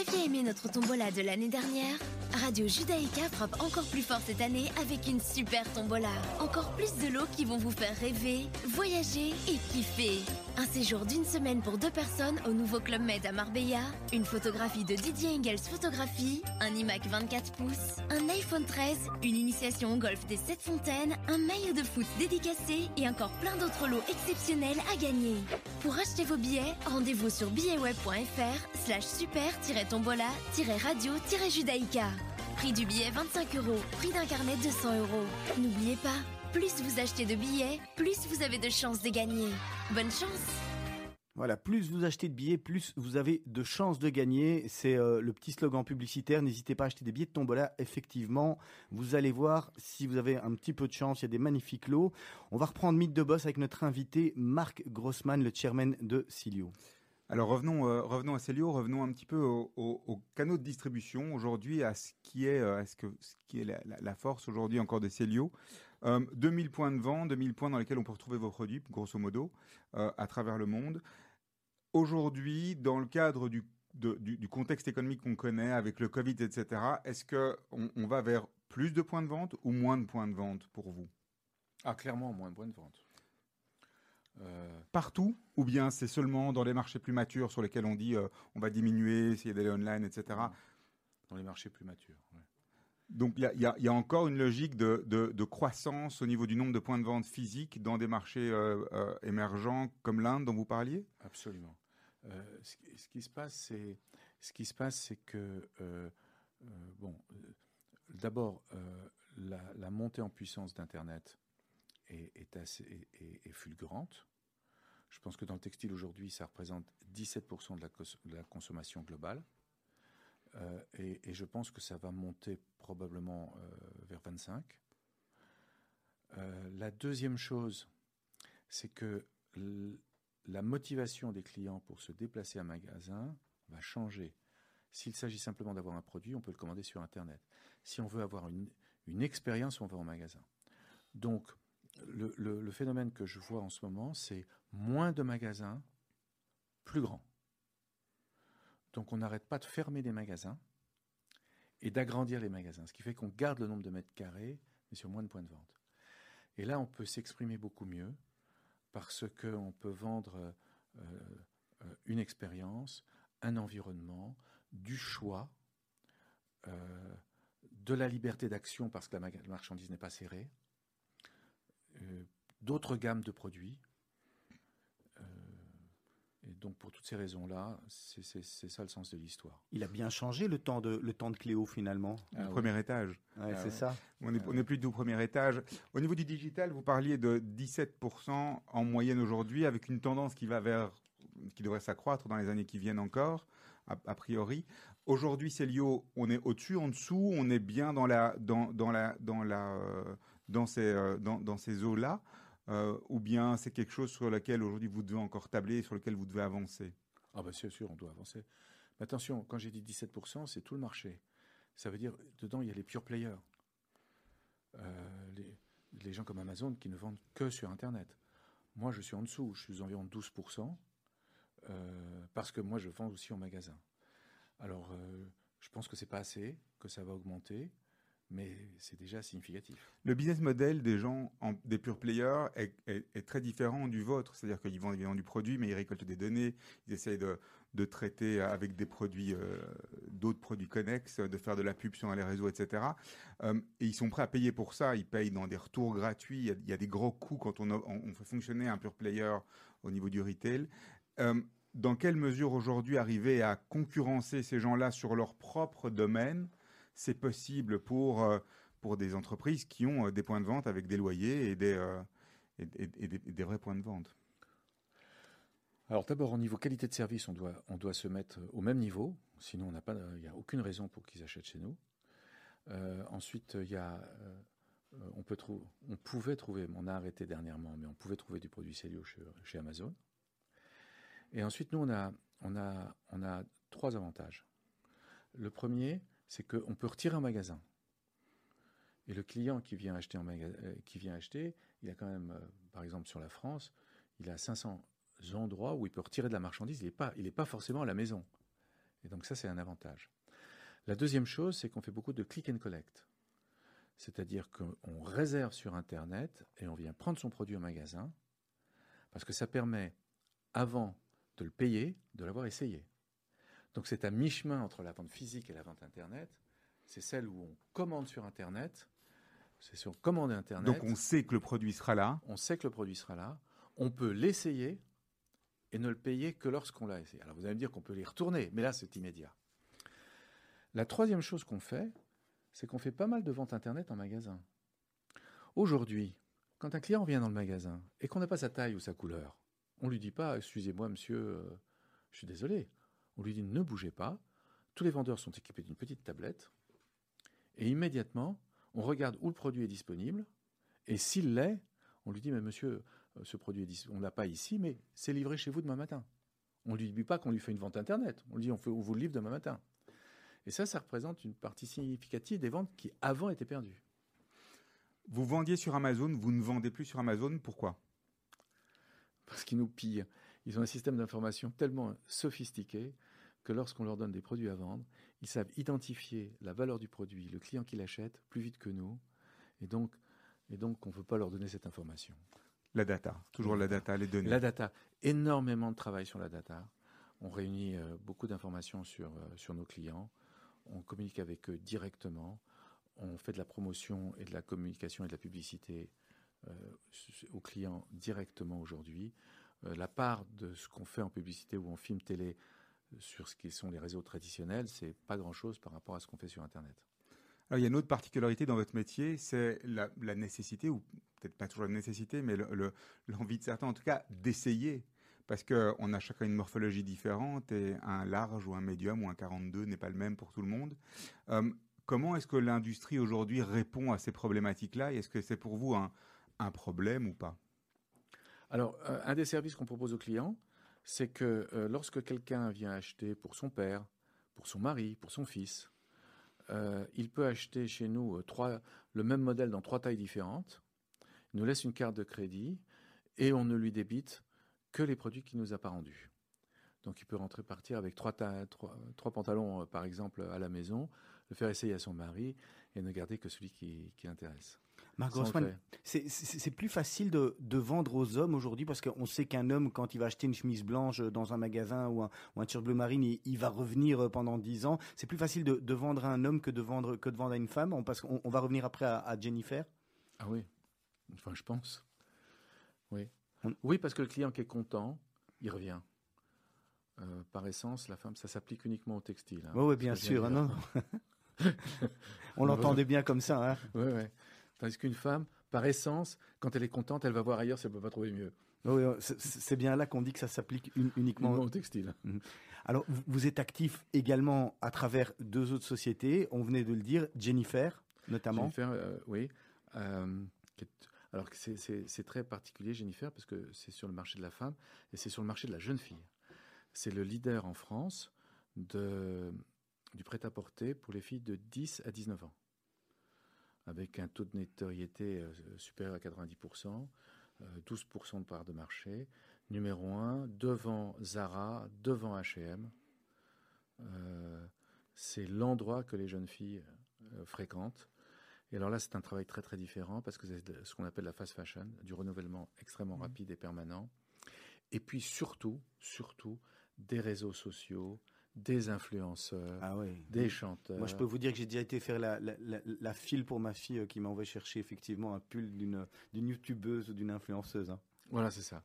[SPEAKER 10] aviez aimé notre tombola de l'année dernière? Radio Judaïka frappe encore plus fort cette année avec une super tombola. Encore plus de lots qui vont vous faire rêver, voyager et kiffer. Un séjour d'une semaine pour deux personnes au nouveau Club Med à Marbella, une photographie de Didier Engels Photographie, un iMac 24 pouces, un iPhone 13, une initiation au golf des 7 fontaines, un maillot de foot dédicacé et encore plein d'autres lots exceptionnels à gagner. Pour acheter vos billets, rendez-vous sur billetweb.fr slash super-radio-radio-judaïka. Prix du billet 25 euros, prix d'un carnet 200 euros. N'oubliez pas, plus vous achetez de billets, plus vous avez de chances de gagner. Bonne chance
[SPEAKER 6] Voilà, plus vous achetez de billets, plus vous avez de chances de gagner. C'est euh, le petit slogan publicitaire. N'hésitez pas à acheter des billets de tombola. Effectivement, vous allez voir, si vous avez un petit peu de chance, il y a des magnifiques lots. On va reprendre Mythe de Boss avec notre invité Marc Grossman, le chairman de Silio.
[SPEAKER 7] Alors revenons, euh, revenons à Célio, revenons un petit peu au, au- au canaux de distribution aujourd'hui, à ce qui est, euh, à ce que, ce qui est la, la- la force aujourd'hui encore de Célio. Euh, 2000 points de vente, 2000 points dans lesquels on peut retrouver vos produits, grosso modo, euh, à travers le monde. Aujourd'hui, dans le cadre du, de- du, du contexte économique qu'on connaît, avec le Covid, etc., est-ce qu'on on va vers plus de points de vente ou moins de points de vente pour vous?
[SPEAKER 8] Ah, clairement, moins de points de vente. Euh,
[SPEAKER 7] Partout Ou bien c'est seulement dans les marchés plus matures sur lesquels on dit euh, on va diminuer, essayer d'aller online, etc.
[SPEAKER 8] dans les marchés plus matures. ouais.
[SPEAKER 7] Donc il y a, encore une logique de, croissance au niveau du nombre de points de vente physiques dans des marchés euh, euh, émergents comme l'Inde dont vous parliez?
[SPEAKER 8] Absolument. Euh, ce, qui- se passe, c'est que bon, d'abord la, montée en puissance d'Internet est, fulgurante. Je pense que dans le textile aujourd'hui, ça représente 17% de la, cos- de la consommation globale. Euh, et, je pense que ça va monter probablement euh, vers 25. Euh, la deuxième chose, c'est que la motivation des clients pour se déplacer à un magasin va changer. S'il s'agit simplement d'avoir un produit, on peut le commander sur Internet. Si on veut avoir une, une expérience, on va au magasin. Donc, le, le- le phénomène que je vois en ce moment, c'est moins de magasins, plus grands. Donc, on n'arrête pas de fermer des magasins et d'agrandir les magasins, ce qui fait qu'on garde le nombre de mètres carrés, mais sur moins de points de vente. Et là, on peut s'exprimer beaucoup mieux parce qu'on peut vendre euh, euh, une expérience, un environnement, du choix, euh, de la liberté d'action parce que la marchandise n'est pas serrée, d'autres gammes de produits. Et donc, pour toutes ces raisons-là, c'est ça le sens de l'histoire.
[SPEAKER 6] Il a bien changé le temps de, le temps de Cléo finalement.
[SPEAKER 8] Ah
[SPEAKER 7] Le
[SPEAKER 8] oui.
[SPEAKER 7] premier étage.
[SPEAKER 6] Ouais,
[SPEAKER 8] Ah
[SPEAKER 6] c'est
[SPEAKER 8] ouais.
[SPEAKER 6] ça.
[SPEAKER 7] On est,
[SPEAKER 8] Ah
[SPEAKER 7] on est plus du premier étage. Au niveau du digital, vous parliez de 17% en moyenne aujourd'hui, avec une tendance qui va vers, qui devrait s'accroître dans les années qui viennent encore, a, a priori. Aujourd'hui, Célio, on est au-dessus, en dessous, on est bien dans la, dans, dans la, dans la, euh, dans ces, dans, dans ces eaux-là, euh, ou bien c'est quelque chose sur lequel aujourd'hui vous devez encore tabler, et sur lequel vous devez avancer?
[SPEAKER 8] Ah ben c'est sûr, on doit avancer. Mais attention, quand j'ai dit 17%, c'est tout le marché. Ça veut dire, dedans, il y a les pure players. Euh, les, gens comme Amazon qui ne vendent que sur Internet. Moi, je suis en dessous, je suis environ 12%, euh, parce que moi, je vends aussi en magasin. Alors, je pense que c'est pas assez, que ça va augmenter, mais c'est déjà significatif.
[SPEAKER 7] Le business model des gens, en- des pure players, est, très différent du vôtre. C'est-à-dire qu'ils vendent évidemment du produit, mais ils récoltent des données, ils essayent de, traiter avec des produits, euh, d'autres produits connexes, de faire de la pub sur les réseaux, etc. Euh, et ils sont prêts à payer pour ça. Ils payent dans des retours gratuits. Il y a, des gros coûts quand on fait fonctionner un pure player au niveau du retail. Euh, dans quelle mesure aujourd'hui arriver à concurrencer ces gens-là sur leur propre domaine c'est possible pour, euh, pour des entreprises qui ont euh, des points de vente avec des loyers et des, euh, et, des, et des vrais points de vente.
[SPEAKER 8] Alors d'abord, au niveau qualité de service, on doit, on doit se mettre au même niveau, sinon il n'y a aucune raison pour qu'ils achètent chez nous. Ensuite, y a, on, peut on pouvait trouver, on a arrêté dernièrement, mais on pouvait trouver du produit Célio chez, chez Amazon. Et ensuite, nous, on a, on a, on a trois avantages. Le premier, c'est qu'on peut retirer un magasin. Et le client qui vient acheter, euh, qui vient acheter, il a quand même, euh, par exemple sur la France, il a 500 endroits où il peut retirer de la marchandise. Il n'est pas, pas forcément à la maison. Et donc ça, c'est un avantage. La deuxième chose, c'est qu'on fait beaucoup de click and collect. C'est-à-dire qu'on réserve sur Internet et on vient prendre son produit au magasin, parce que ça permet, avant de le payer, de l'avoir essayé. Donc c'est à mi-chemin entre la vente physique et la vente Internet. C'est celle où on commande sur Internet. C'est sur commande Internet.
[SPEAKER 7] Donc on sait que le produit sera là.
[SPEAKER 8] On sait que le produit sera là. On peut l'essayer et ne le payer que lorsqu'on l'a essayé. Alors vous allez me dire qu'on peut les retourner, mais là c'est immédiat. La troisième chose qu'on fait, c'est qu'on fait pas mal de ventes Internet en magasin. Aujourd'hui, quand un client vient dans le magasin et qu'on n'a pas sa taille ou sa couleur, on lui dit pas, excusez-moi monsieur, euh, je suis désolé. On lui dit ne bougez pas. Tous les vendeurs sont équipés d'une petite tablette. Et immédiatement, on regarde où le produit est disponible. Et s'il l'est, on lui dit mais monsieur, euh, ce produit est on l'a pas ici, mais c'est livré chez vous demain matin. On ne lui dit pas qu'on lui fait une vente internet. On lui dit on, fait, on vous le livre demain matin. Et ça, ça représente une partie significative des ventes qui avant étaient perdues.
[SPEAKER 7] Vous vendiez sur Amazon, vous ne vendez plus sur Amazon, pourquoi?
[SPEAKER 8] Parce qu'ils nous pillent. Ils ont un système d'information tellement sophistiqué que lorsqu'on leur donne des produits à vendre, ils savent identifier la valeur du produit, le client qui l'achète, plus vite que nous. Et donc, et donc on ne veut pas leur donner cette information.
[SPEAKER 7] La data, toujours la data, les données.
[SPEAKER 8] La data, énormément de travail sur la data. On réunit euh, beaucoup d'informations sur, euh, sur nos clients. On communique avec eux directement on fait de la promotion et de la communication et de la publicité euh, aux clients directement aujourd'hui. Euh, la part de ce qu'on fait en publicité ou en film télé sur ce qui sont les réseaux traditionnels, c'est pas grand-chose par rapport à ce qu'on fait sur Internet.
[SPEAKER 7] Alors, il y a une autre particularité dans votre métier, c'est la, nécessité, ou peut-être pas toujours la nécessité, mais l'envie de certains, en tout cas, d'essayer. Parce qu'on a chacun une morphologie différente et un large ou un médium ou un 42 n'est pas le même pour tout le monde. Euh, Comment est-ce que l'industrie aujourd'hui répond à ces problématiques-là? Est-ce que c'est pour vous un, problème ou pas?
[SPEAKER 8] Alors, euh, un des services qu'on propose aux clients, c'est que euh, lorsque quelqu'un vient acheter pour son père, pour son mari, pour son fils, euh, il peut acheter chez nous le même modèle dans trois tailles différentes. Il nous laisse une carte de crédit et on ne lui débite que les produits qu'il nous a pas rendus. Donc il peut rentrer partir avec trois, trois pantalons, par exemple, à la maison, le faire essayer à son mari et ne garder que celui qui, qui intéresse.
[SPEAKER 6] Marc Grossman, c'est plus facile de, de, vendre aux hommes aujourd'hui parce qu'on sait qu'un homme, quand il va acheter une chemise blanche dans un magasin ou un, ou un t-shirt bleu marine, il, va revenir pendant 10 ans. C'est plus facile de, de, vendre à un homme que de vendre, que de vendre à une femme parce qu'on on va revenir après à, Jennifer
[SPEAKER 8] Ah oui, enfin je pense. Oui. Oui, parce que le client qui est content, il revient. Euh, par essence, la femme, ça s'applique uniquement au textile.
[SPEAKER 6] Hein, oui, bien sûr. Hein, non. On l'entendait bien comme ça. Hein.
[SPEAKER 8] Oui. Tandis qu'une femme, par essence, quand elle est contente, elle va voir ailleurs si elle ne peut pas trouver mieux.
[SPEAKER 6] Oui, c'est bien là qu'on dit que ça s'applique uniquement
[SPEAKER 8] au textile. Mhm.
[SPEAKER 6] Alors, vous êtes actif également à travers deux autres sociétés. On venait de le dire, Jennifer, notamment.
[SPEAKER 8] Jennifer, euh, oui. Euh, alors, c'est très particulier, Jennifer, parce que c'est sur le marché de la femme et c'est sur le marché de la jeune fille. C'est le leader en France de, du prêt-à-porter pour les filles de 10 à 19 ans, avec un taux de notoriété euh, supérieur à 90%, 12% de part de marché, numéro 1, devant Zara, devant H&M. c'est l'endroit que les jeunes filles euh, fréquentent. Et alors là, c'est un travail très très différent parce que c'est ce qu'on appelle la fast fashion, du renouvellement extrêmement mmh. rapide et permanent. Et puis surtout, surtout, des réseaux sociaux, des influenceurs, ah des chanteurs.
[SPEAKER 6] Moi, je peux vous dire que j'ai déjà été faire la, file pour ma fille euh, qui m'a envoyé chercher effectivement un pull d'une youtubeuse ou d'une influenceuse. Hein.
[SPEAKER 8] Voilà, c'est ça.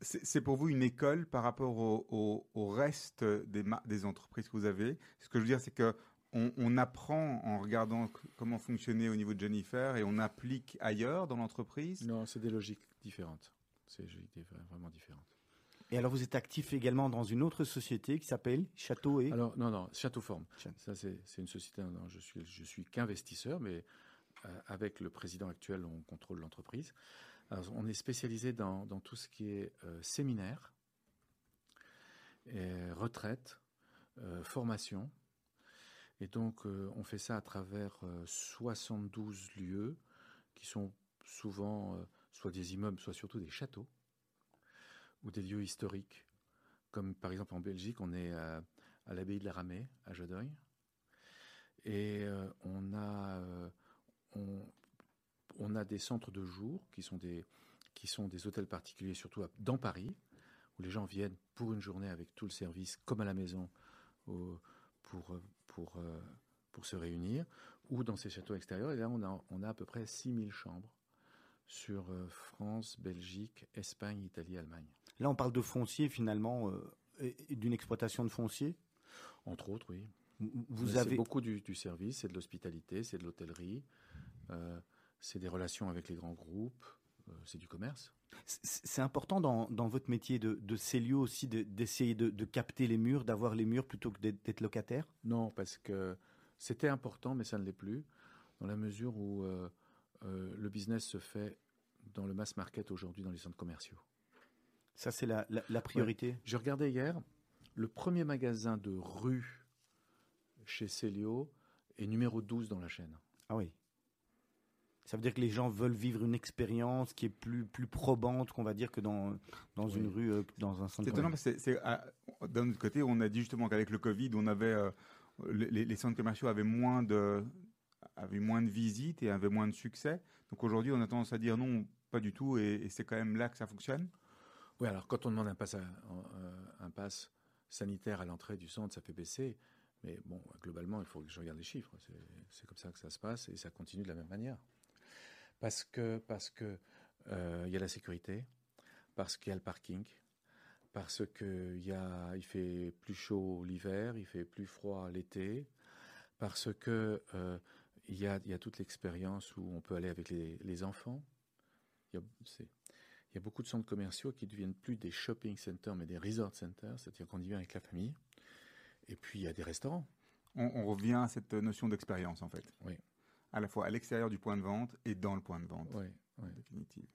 [SPEAKER 7] C'est pour vous une école par rapport au, reste des, des, entreprises que vous avez? Ce que je veux dire, c'est que on, apprend en regardant comment fonctionner au niveau de Jennifer et on applique ailleurs dans l'entreprise?
[SPEAKER 8] Non, c'est des logiques différentes. C'est vraiment différentes.
[SPEAKER 6] Et alors, vous êtes actif également dans une autre société qui s'appelle Château et
[SPEAKER 8] Alors, non, non, Château Forme. Ça, c'est une société. Non, je suis, je suis qu'investisseur, mais euh, avec le président actuel, on contrôle l'entreprise. On est spécialisé dans, dans, tout ce qui est euh, séminaire, et retraite, euh, formation. Et donc, on fait ça à travers 72 lieux qui sont souvent soit des immeubles, soit surtout des châteaux ou des lieux historiques, comme par exemple en Belgique, on est à, l'abbaye de la Ramée, à Jodeuil. Et euh, on, a, euh, on, a des centres de jour qui sont des, qui sont des hôtels particuliers, surtout dans Paris, où les gens viennent pour une journée avec tout le service, comme à la maison, pour, pour, euh, pour se réunir, ou dans ces châteaux extérieurs. Et là, on a, on a à peu près 6000 chambres sur euh, France, Belgique, Espagne, Italie, Allemagne.
[SPEAKER 6] Là, on parle de foncier finalement, euh, et- d'une exploitation de foncier?
[SPEAKER 8] Entre autres, oui.
[SPEAKER 6] Vous
[SPEAKER 8] Mais
[SPEAKER 6] avez
[SPEAKER 8] beaucoup du, du service, c'est de l'hospitalité, c'est de l'hôtellerie, euh, c'est des relations avec les grands groupes, euh, c'est du commerce.
[SPEAKER 6] C'est important dans, dans votre métier de, de ces lieux aussi de- d'essayer de, de capter les murs, d'avoir les murs plutôt que d'être locataire?
[SPEAKER 8] Non, parce que c'était important, mais ça ne l'est plus, dans la mesure où euh, business se fait dans le mass market aujourd'hui dans les centres commerciaux.
[SPEAKER 6] Ça, c'est la, la- la priorité.
[SPEAKER 8] Ouais. J'ai regardé hier, le premier magasin de rue chez Célio est numéro 12 dans la chaîne.
[SPEAKER 6] Ah oui. Ça veut dire que les gens veulent vivre une expérience qui est plus, plus probante, qu'on va dire, que dans, dans
[SPEAKER 8] Oui.
[SPEAKER 6] une rue, euh, dans un centre.
[SPEAKER 7] C'est étonnant parce que ah, d'un autre côté, on a dit justement qu'avec le Covid, on avait euh, les, les centres commerciaux avaient moins de avaient moins de visites et avaient moins de succès. Donc aujourd'hui, on a tendance à dire non, pas du tout, et, c'est quand même là que ça fonctionne.
[SPEAKER 8] Oui, alors quand on demande un pass, sanitaire à l'entrée du centre, ça fait baisser. Mais bon, globalement, il faut que je regarde les chiffres. C'est- comme ça que ça se passe et ça continue de la même manière. Parce que parce que euh, il y a la sécurité, parce qu'il y a le parking, parce que il fait plus chaud l'hiver, il fait plus froid l'été, parce que euh, il y a il y a toute l'expérience où on peut aller avec les, les enfants. Il y a, c'est- il y a beaucoup de centres commerciaux qui deviennent plus des shopping centers, mais des resort centers, c'est-à-dire qu'on y vient avec la famille. Et puis il y a des restaurants.
[SPEAKER 7] On, on revient à cette notion d'expérience en fait.
[SPEAKER 8] Oui.
[SPEAKER 7] À la fois à l'extérieur du point de vente et dans le point de vente.
[SPEAKER 8] Oui, oui.
[SPEAKER 7] En définitive.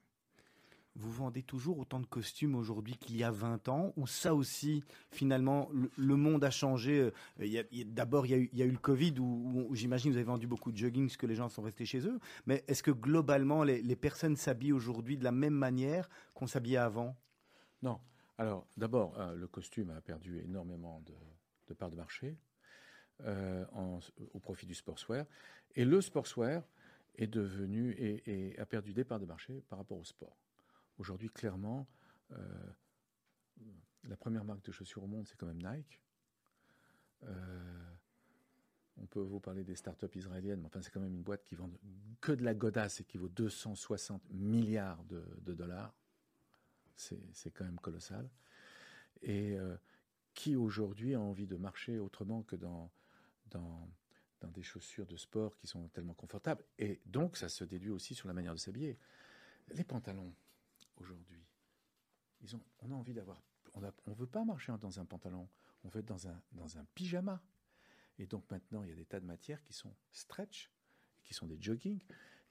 [SPEAKER 6] Vous vendez toujours autant de costumes aujourd'hui qu'il y a 20 ans Ou ça aussi, finalement, le, monde a changé euh, D'abord, il y, a eu, le Covid où, où j'imagine vous avez vendu beaucoup de jogging parce que les gens sont restés chez eux. Mais est-ce que globalement, les, personnes s'habillent aujourd'hui de la même manière qu'on s'habillait avant?
[SPEAKER 8] Non. Alors, d'abord, euh, le costume a perdu énormément de, parts de marché euh, au profit du sportswear. Et le sportswear est devenu et a perdu des parts de marché par rapport au sport. Aujourd'hui, clairement, euh, la première marque de chaussures au monde, c'est quand même Nike. Euh, on peut vous parler des startups israéliennes, mais enfin, c'est quand même une boîte qui vend que de la godasse et qui vaut 260 milliards de, dollars. C'est quand même colossal. Et euh, qui aujourd'hui a envie de marcher autrement que dans des chaussures de sport qui sont tellement confortables Et donc, ça se déduit aussi sur la manière de s'habiller. Les pantalons, aujourd'hui, on a envie d'avoir. On ne veut pas marcher dans un pantalon, on veut être dans un, dans un pyjama. Et donc maintenant, il y a des tas de matières qui sont stretch, qui sont des jogging.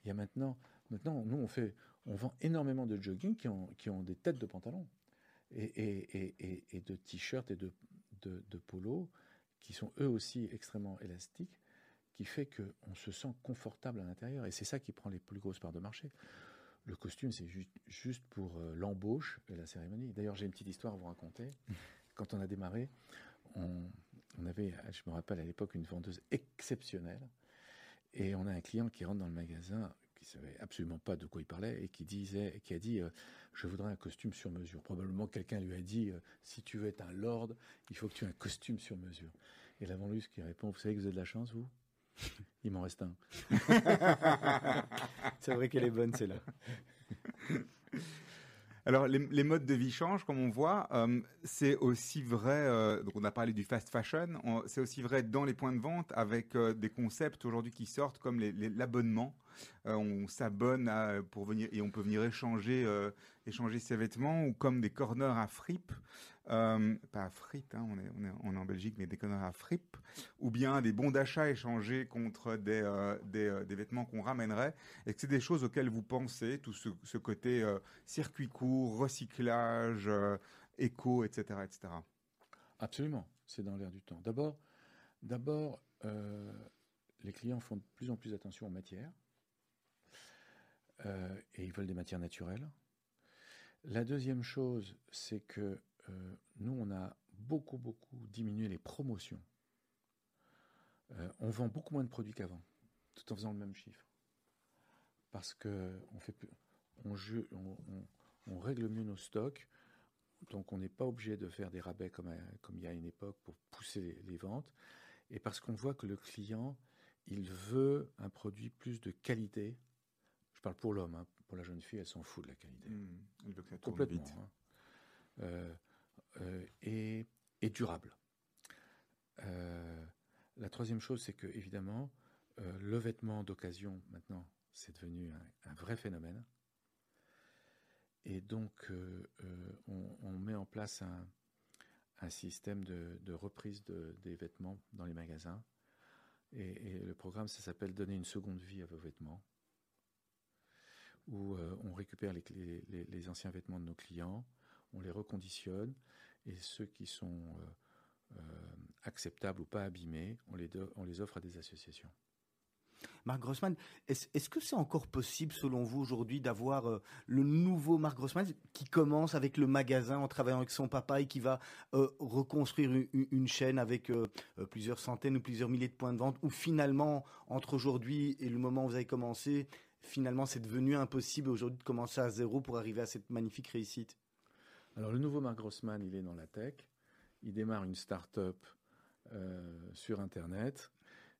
[SPEAKER 8] Il y a maintenant, maintenant nous, on, fait, on vend énormément de jogging qui ont, qui ont des têtes de pantalons et, et, et, et, de t-shirts et de, de, de qui sont eux aussi extrêmement élastiques, qui fait qu'on se sent confortable à l'intérieur. Et c'est ça qui prend les plus grosses parts de marché. Le costume, c'est juste, juste pour euh, l'embauche et la cérémonie. D'ailleurs, j'ai une petite histoire à vous raconter. Quand on a démarré, on, on avait, je me rappelle à l'époque, une vendeuse exceptionnelle. Et on a un client qui rentre dans le magasin, qui savait absolument pas de quoi il parlait, et qui disait, qui a dit, euh, je voudrais un costume sur mesure. Probablement quelqu'un lui a dit, euh, si tu veux être un lord, il faut que tu aies un costume sur mesure. Et la vendeuse qui répond, vous savez que vous avez de la chance, vous? Il m'en reste un.
[SPEAKER 6] C'est vrai qu'elle est bonne, celle-là.
[SPEAKER 7] Alors, les, les modes de vie changent, comme on voit. Euh, c'est aussi vrai, euh, donc on a parlé du fast fashion, on- c'est aussi vrai dans les points de vente avec euh, des concepts aujourd'hui qui sortent comme les- les- l'abonnement. On s'abonne pour venir et on peut venir échanger, échanger ses vêtements ou comme des corners à fripe, euh, pas à frites, hein, on, est, en Belgique, mais des corners à fripe, ou bien des bons d'achat échangés contre des, euh, euh, vêtements qu'on ramènerait. Est-ce que c'est des choses auxquelles vous pensez, tout ce, ce côté circuit court, recyclage, éco, etc., etc.
[SPEAKER 8] Absolument, c'est dans l'air du temps. D'abord, d'abord, les clients font de plus en plus attention aux matières et ils veulent des matières naturelles. La deuxième chose, c'est que euh, nous, on a beaucoup, beaucoup diminué les promotions. Euh, on vend beaucoup moins de produits qu'avant, tout en faisant le même chiffre. Parce que on, fait, plus- on, je- on- on- on règle mieux nos stocks, donc on n'est pas obligé de faire des rabais comme, à- comme il y a une époque pour pousser les, les ventes. Et parce qu'on voit que le client, il veut un produit plus de qualité. Je parle pour l'homme, hein. pour la jeune fille, elle s'en fout de la qualité.
[SPEAKER 7] Il veut que ça tourne
[SPEAKER 8] Complètement.
[SPEAKER 7] vite.
[SPEAKER 8] hein. Euh, euh, et, et durable. Euh, la troisième chose, c'est que évidemment, euh, le vêtement d'occasion, maintenant, c'est devenu un, vrai phénomène. Et donc, euh, euh, on, met en place un, système de, reprise de- des vêtements dans les magasins. Et, le programme, ça s'appelle Donner une seconde vie à vos vêtements où euh, on récupère les anciens vêtements de nos clients, on les reconditionne, et ceux qui sont euh, euh, acceptables ou pas abîmés, on les, offre à des associations.
[SPEAKER 6] Marc Grossman, est-ce que c'est encore possible, selon vous, aujourd'hui, d'avoir euh, le nouveau Marc Grossman qui commence avec le magasin en travaillant avec son papa et qui va reconstruire une, chaîne avec plusieurs centaines ou plusieurs milliers de points de vente, où finalement, entre aujourd'hui et le moment où vous avez commencé, finalement, c'est devenu impossible aujourd'hui de commencer à zéro pour arriver à cette magnifique réussite?
[SPEAKER 8] Alors le nouveau Marc Grossman, il est dans la tech, il démarre une start-up euh, sur Internet,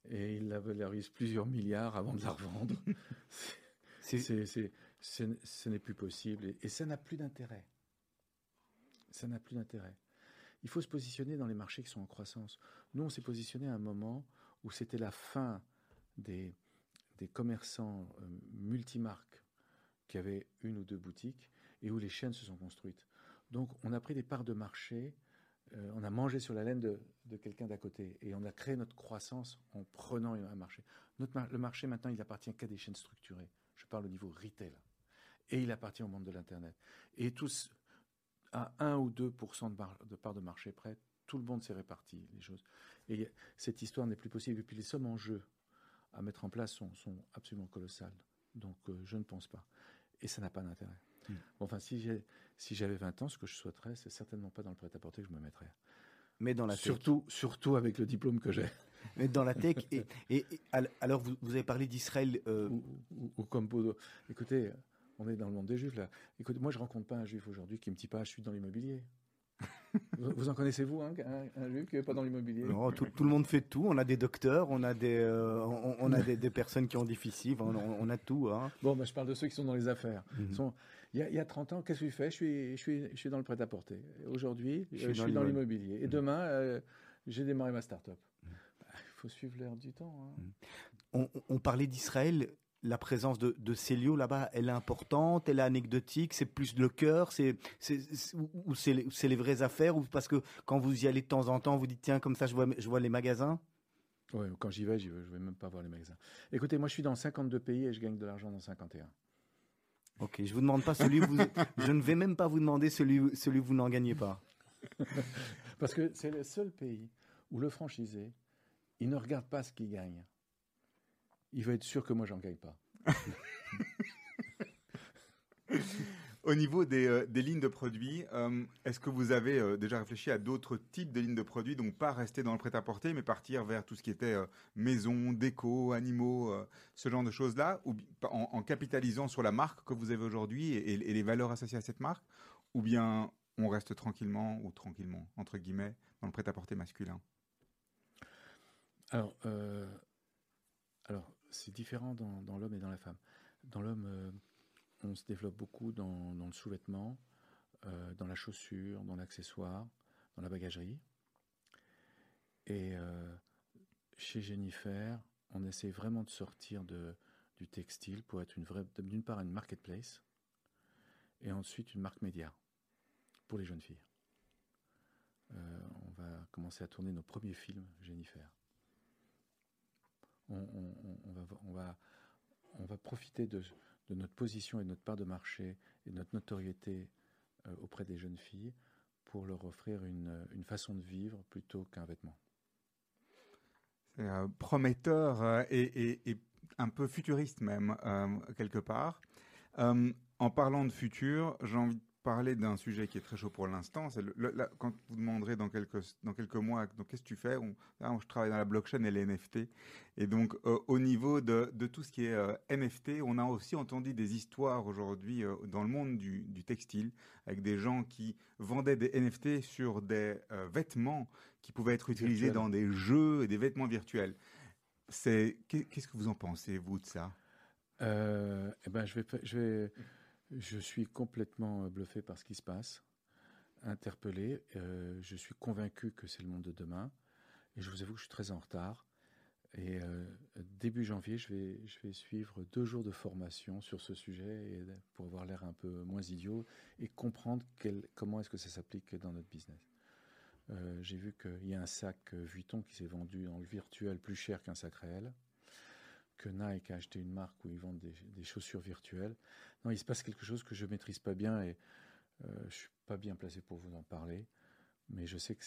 [SPEAKER 8] et il la valorise plusieurs milliards avant de la revendre. C'est- c'est- c'est- c'est- ce n'est plus possible, et, et ça n'a plus d'intérêt. Ça n'a plus d'intérêt. Il faut se positionner dans les marchés qui sont en croissance. Nous, on s'est positionné à un moment où c'était la fin des, des commerçants euh, multimarques qui avaient une ou deux boutiques et où les chaînes se sont construites. Donc, on a pris des parts de marché, euh, on a mangé sur la laine de, quelqu'un d'à côté et on a créé notre croissance en prenant un marché. Notre le marché, maintenant, il appartient qu'à des chaînes structurées. Je parle au niveau retail. Et il appartient au monde de l'Internet. Et tous, à 1 ou 2 de, de part de marché près, tout le monde s'est réparti. Et cette histoire n'est plus possible. Et puis les sommes en jeu à mettre en place sont, sont absolument colossales. Donc euh, je ne pense pas. Et ça n'a pas d'intérêt. Bon, enfin, si j'ai- si j'avais 20 ans, ce que je souhaiterais, c'est certainement pas dans le prêt-à-porter que je me mettrais.
[SPEAKER 6] Mais dans la tech.
[SPEAKER 8] Surtout, surtout avec le diplôme que j'ai.
[SPEAKER 6] Mais dans la tech. Et, et- et al- alors, vous, vous avez parlé d'Israël. euh,
[SPEAKER 8] ou, ou- ou comme Bodo. Écoutez, on est dans le monde des juifs là. Écoutez, moi je rencontre pas un juif aujourd'hui qui me dit pas je suis dans l'immobilier. vous, vous en connaissez vous hein, un, un juif qui n'est pas dans l'immobilier?
[SPEAKER 6] Non, tout, tout le monde fait tout. On a des docteurs, on a des, euh, on, on a des, des personnes qui ont des fils, on, a tout. Hein.
[SPEAKER 8] Bon, bah, je parle de ceux qui sont dans les affaires.
[SPEAKER 6] Mhm.
[SPEAKER 8] Sont- Il y, a, il y a 30 ans, qu'est-ce que tu fais? Je suis, je, suis, je suis dans le prêt-à-porter. Aujourd'hui,
[SPEAKER 6] Je
[SPEAKER 8] je
[SPEAKER 6] suis
[SPEAKER 8] suis,
[SPEAKER 6] dans
[SPEAKER 8] l'immobilier. Et
[SPEAKER 6] Mhm.
[SPEAKER 8] demain, euh, j'ai démarré ma start-up. Bah, Il faut suivre l'air du temps. hein.
[SPEAKER 6] On, on parlait d'Israël. La présence de, de Célio là-bas, elle est importante, elle est anecdotique, c'est plus le cœur, c'est, ou c'est, les- c'est les vraies affaires, ou parce que quand vous y allez de temps en temps, vous dites tiens, comme ça je vois, je vois les magasins?
[SPEAKER 8] Ouais, quand j'y vais, j'y vais, je vais même pas voir les magasins. Écoutez, moi je suis dans 52 pays et je gagne de l'argent dans 51.
[SPEAKER 6] Ok, je vous demande pas celui où vous, je ne vais même pas vous demander celui, où- celui où vous n'en gagnez pas.
[SPEAKER 8] Parce que c'est le seul pays où le franchisé, il ne regarde pas ce qu'il gagne. Il veut être sûr que moi, j'en gagne pas.
[SPEAKER 7] Au niveau des, euh, des lignes de produits, euh, est-ce que vous avez euh, déjà réfléchi à d'autres types de lignes de produits, donc pas rester dans le prêt-à-porter, mais partir vers tout ce qui était maison, déco, animaux, ce genre de choses-là, ou en, capitalisant sur la marque que vous avez aujourd'hui et, les valeurs associées à cette marque, ou bien on reste tranquillement, ou tranquillement, entre guillemets, dans le prêt-à-porter masculin?
[SPEAKER 8] Alors, alors c'est différent dans, dans l'homme et dans la femme. Dans l'homme, on se développe beaucoup dans, le sous-vêtement, euh, dans la chaussure, dans l'accessoire, dans la bagagerie. Et euh, chez Jennifer, on essaie vraiment de sortir du textile pour être d'une part une marketplace et ensuite une marque média pour les jeunes filles. Euh, on va commencer à tourner nos premiers films Jennifer. On va profiter de, de notre position et de notre part de marché et de notre notoriété euh, auprès des jeunes filles pour leur offrir une, une façon de vivre plutôt qu'un vêtement.
[SPEAKER 7] C'est euh, prometteur euh, et, un peu futuriste même, euh, quelque part. Euh, en parlant de futur, j'ai envie parler d'un sujet qui est très chaud pour l'instant. C'est quand vous demanderez dans quelques, dans quelques mois, donc qu'est-ce que tu fais On- ah, Je travaille dans la blockchain et les NFT. Et donc, euh, au niveau de, de tout ce qui est euh, NFT, on a aussi entendu des histoires aujourd'hui euh, dans le monde du, du textile, avec des gens qui vendaient des NFT sur des vêtements qui pouvaient être utilisés dans des jeux et des vêtements virtuels. C'est Qu'est-ce que vous en pensez, vous, de ça?
[SPEAKER 8] Eh ben, je vais, je vais, je suis complètement euh, bluffé par ce qui se passe, interpellé. euh, je suis convaincu que c'est le monde de demain, et je vous avoue que je suis très en retard. Et euh, début janvier, je vais, je vais suivre deux jours de formation sur ce sujet et pour avoir l'air un peu moins idiot et comprendre comment est-ce que ça s'applique dans notre business. J'ai vu qu'il y a un sac Vuitton qui s'est vendu dans le virtuel plus cher qu'un sac réel que Nike a acheté une marque où ils vendent des, chaussures virtuelles. Non, il se passe quelque chose que je maîtrise pas bien et euh, je suis pas bien placé pour vous en parler, mais je sais que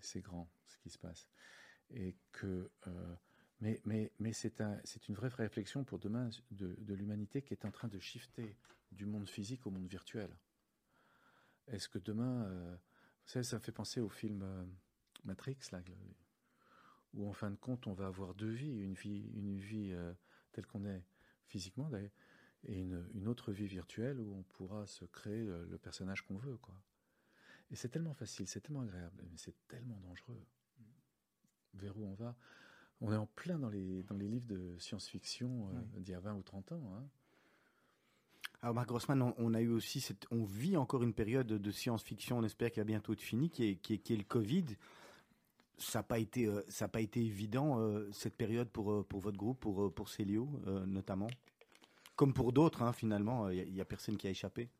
[SPEAKER 8] c'est grand ce qui se passe et que euh, mais mais mais c'est un une vraie réflexion pour demain de, l'humanité qui est en train de shifter du monde physique au monde virtuel. Est-ce que demain, euh, vous savez, ça me fait penser au film euh, Matrix là, où en fin de compte on va avoir deux vies, une vie, une vie euh, telle qu'on est physiquement d'ailleurs, et une, une autre vie virtuelle où on pourra se créer le personnage qu'on veut, quoi. Et c'est tellement facile, c'est tellement agréable, mais c'est tellement dangereux. Vers où on va? On est en plein dans les, dans les livres de science-fiction euh, d'il y a 20 ou 30 ans. hein.
[SPEAKER 6] Alors Marc Grossman, on, on a eu aussi, cette, on vit encore une période de science-fiction, on espère qu'elle va bientôt être finie, qui est, qui est, qui est le Covid. Ça n'a pas été, euh, pas été évident euh, cette période pour euh, pour votre groupe, pour Célio notamment, comme pour d'autres hein, finalement. Il n'y a, personne qui a échappé.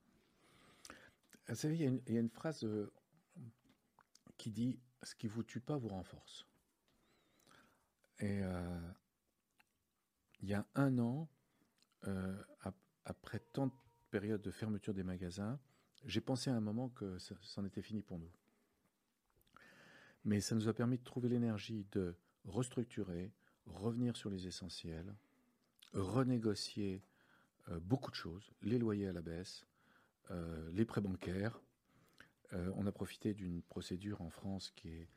[SPEAKER 8] Vous savez, il y a une, phrase qui dit Ce qui vous tue pas vous renforce. Et il y a un an, ap- après tant de périodes de fermeture des magasins, j'ai pensé à un moment que c'en était fini pour nous. Mais ça nous a permis de trouver l'énergie de restructurer, revenir sur les essentiels, renégocier euh, beaucoup de choses, les loyers à la baisse, euh, les prêts bancaires. Euh, on a profité d'une procédure en France qui est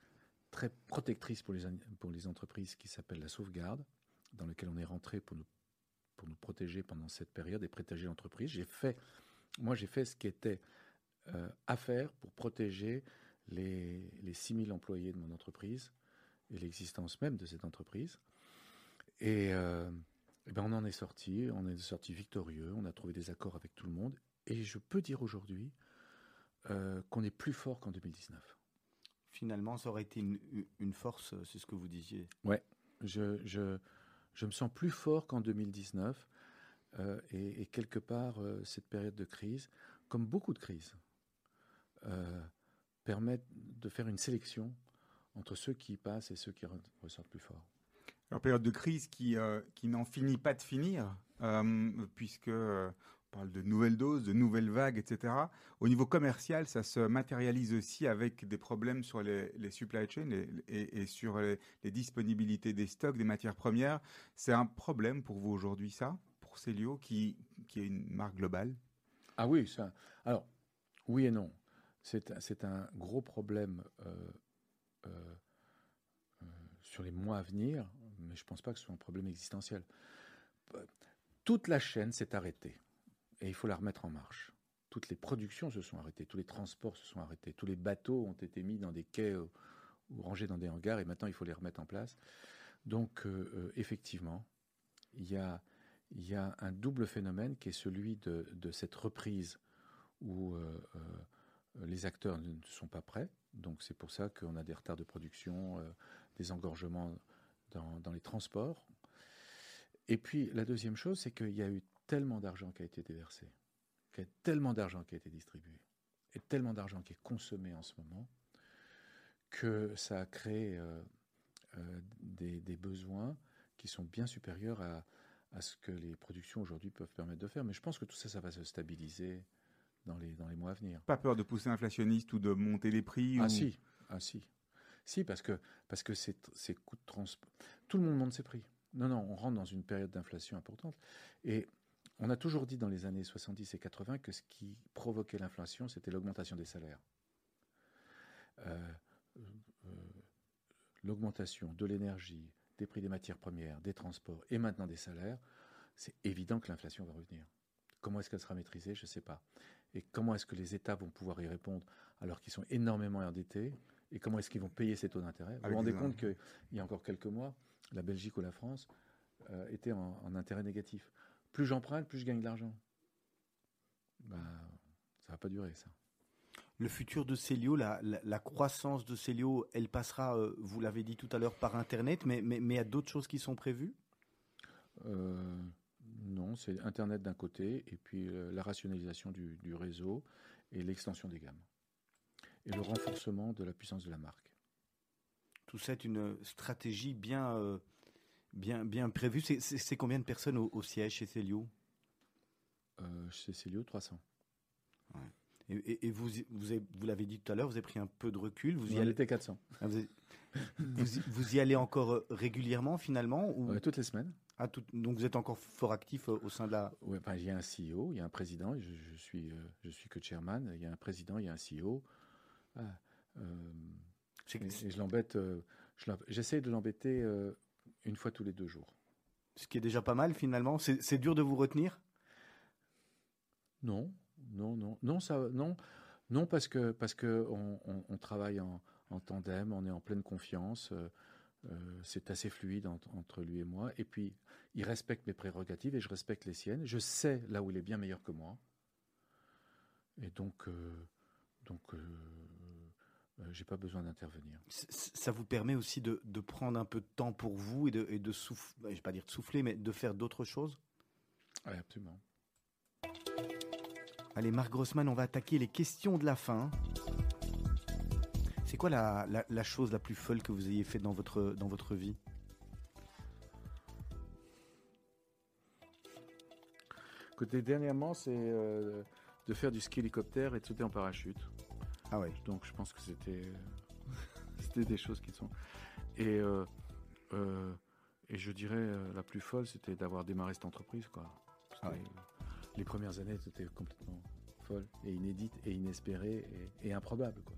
[SPEAKER 8] très protectrice pour les, entreprises qui s'appelle la sauvegarde, dans laquelle on est rentré pour nous, pour nous protéger pendant cette période et protéger l'entreprise. J'ai fait, moi j'ai fait ce qui était à faire pour protéger les, les 6000 employés de mon entreprise et l'existence même de cette entreprise. Et, euh, eh ben on en est sorti, on est sorti victorieux, on a trouvé des accords avec tout le monde. Et je peux dire aujourd'hui euh, qu'on est plus fort qu'en 2019.
[SPEAKER 6] Finalement, ça aurait été une, une force, c'est ce que vous disiez.
[SPEAKER 8] Ouais, je, je, je me sens plus fort qu'en 2019. euh, et, et quelque part, cette période de crise, comme beaucoup de crises, euh, permet de faire une sélection entre ceux qui passent et ceux qui re- ressortent plus forts.
[SPEAKER 7] Alors, période de crise qui, euh, qui n'en finit pas de finir, euh, puisque euh, on parle de nouvelles doses, de nouvelles vagues, etc. Au niveau commercial, ça se matérialise aussi avec des problèmes sur les, les supply chains et, et sur les, les disponibilités des stocks, des matières premières. C'est un problème pour vous aujourd'hui, ça, pour Célio, qui, qui est une marque globale?
[SPEAKER 8] Ah oui, ça. Alors, oui et non. C'est un- gros problème euh, euh, euh, sur les mois à venir, mais je ne pense pas que ce soit un problème existentiel. Toute la chaîne s'est arrêtée et il faut la remettre en marche. Toutes les productions se sont arrêtées, tous les transports se sont arrêtés, tous les bateaux ont été mis dans des quais ou rangés dans des hangars et maintenant il faut les remettre en place. Donc, effectivement, il y a, un double phénomène qui est celui de, cette reprise où les acteurs ne sont pas prêts. Donc c'est pour ça qu'on a des retards de production, euh, des engorgements dans, les transports. Et puis la deuxième chose, c'est qu'il y a eu tellement d'argent qui a été déversé, tellement d'argent qui a été distribué, et tellement d'argent qui est consommé en ce moment, que ça a créé euh, euh, des, des besoins qui sont bien supérieurs à, à ce que les productions aujourd'hui peuvent permettre de faire. Mais je pense que tout ça, ça va se stabiliser dans les, dans les mois à venir.
[SPEAKER 7] Pas peur de pousser inflationniste ou de monter les prix
[SPEAKER 8] Ah
[SPEAKER 7] ou-
[SPEAKER 8] si, ah si. Si, parce que, parce que ces, ces coûts de transport... Tout le monde monte ses prix. Non, non, on rentre dans une période d'inflation importante. Et on a toujours dit dans les années 70 et 80 que ce qui provoquait l'inflation, c'était l'augmentation des salaires. Euh, euh, l'augmentation de l'énergie, des prix des matières premières, des transports et maintenant des salaires, c'est évident que l'inflation va revenir. Comment est-ce qu'elle sera maîtrisée Je ne sais pas. Et comment est-ce que les États vont pouvoir y répondre alors qu'ils sont énormément endettés Et comment est-ce qu'ils vont payer ces taux d'intérêt? Vous vous rendez compte qu'il y a encore quelques mois, la Belgique ou la France euh, étaient en, en intérêt négatif. Plus j'emprunte, plus je gagne de l'argent. Ben, ça va pas durer, ça.
[SPEAKER 6] Le futur de Célio, la, la, la croissance de Célio, elle passera, euh, vous l'avez dit tout à l'heure, par Internet, mais mais, mais il y a d'autres choses qui sont prévues?
[SPEAKER 8] Euh, non, c'est Internet d'un côté, et puis euh, la rationalisation du, du réseau et l'extension des gammes. Et le renforcement de la puissance de la marque.
[SPEAKER 6] Tout ça est une stratégie bien, euh, bien, bien prévue. C'est- combien de personnes au, au siège chez Célio?
[SPEAKER 8] Euh, chez Célio, 300.
[SPEAKER 6] Et, et- et vous, vous, avez- vous l'avez dit tout à l'heure, vous avez pris un peu de recul. Vous y allez,
[SPEAKER 8] était 400.
[SPEAKER 6] Ah, vous, y- vous y- vous y allez encore régulièrement finalement ou...
[SPEAKER 8] Ouais, toutes les semaines.
[SPEAKER 6] Ah, tout- Donc vous êtes encore fort actif euh, au sein de la...
[SPEAKER 8] Ben, il y a un CEO, il y a un président, je, je suis, euh, je suis que chairman, il y a un président, il y a un CEO. Ah, euh,
[SPEAKER 6] C'est-
[SPEAKER 8] et, je l'embête, je l'em- j'essaie de l'embêter une fois tous les deux jours.
[SPEAKER 6] Ce qui est déjà pas mal finalement. C'est c'est dur de vous retenir?
[SPEAKER 8] Non, non, non, non, ça, non, non, parce que parce que on, on- on travaille en, en tandem, on est en pleine confiance. Euh, c'est assez fluide entre, entre lui et moi. Et puis, il respecte mes prérogatives et je respecte les siennes. Je sais là où il est bien meilleur que moi. Et donc, euh, donc, euh, euh, j'ai pas besoin d'intervenir.
[SPEAKER 6] Ça vous permet aussi de, de prendre un peu de temps pour vous et de, et de souffler, je vais pas dire de souffler, mais de faire d'autres choses?
[SPEAKER 8] Oui, absolument.
[SPEAKER 6] Allez, Marc Grossman, on va attaquer les questions de la fin. C'est quoi la, la- la chose la plus folle que vous ayez faite dans votre, dans votre vie?
[SPEAKER 8] Côté dernièrement, c'est euh, de faire du ski hélicoptère et de sauter en parachute.
[SPEAKER 6] Ah ouais.
[SPEAKER 8] Donc je pense que c'était c'était des choses qui sont et euh, euh, et je dirais la plus folle, c'était d'avoir démarré cette entreprise quoi.
[SPEAKER 6] Ah ouais.
[SPEAKER 8] Les premières années, c'était complètement folle et inédite et inespérée et, et improbable quoi.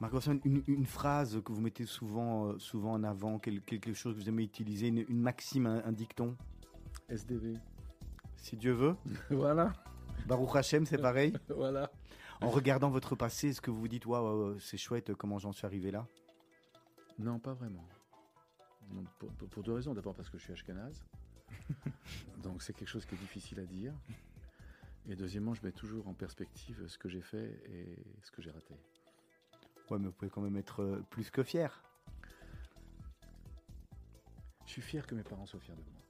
[SPEAKER 6] Marc Grossman, une, une phrase que vous mettez souvent, euh, souvent en avant, quel- quelque chose que vous aimez utiliser, une, une maxime, un, un dicton
[SPEAKER 8] SDV.
[SPEAKER 6] Si Dieu veut.
[SPEAKER 8] voilà.
[SPEAKER 6] Baruch Hashem, c'est pareil
[SPEAKER 8] Voilà.
[SPEAKER 6] En regardant votre passé, est-ce que vous vous dites, waouh, c'est chouette, comment j'en suis arrivé là?
[SPEAKER 8] Non, pas vraiment. Non, pour, pour- pour deux raisons. D'abord parce que je suis ashkénaze. Donc c'est quelque chose qui est difficile à dire. Et deuxièmement, je mets toujours en perspective ce que j'ai fait et ce que j'ai raté.
[SPEAKER 6] Ouais, mais vous pouvez quand même être euh, plus que fier.
[SPEAKER 8] Je suis fier que mes parents soient fiers de moi.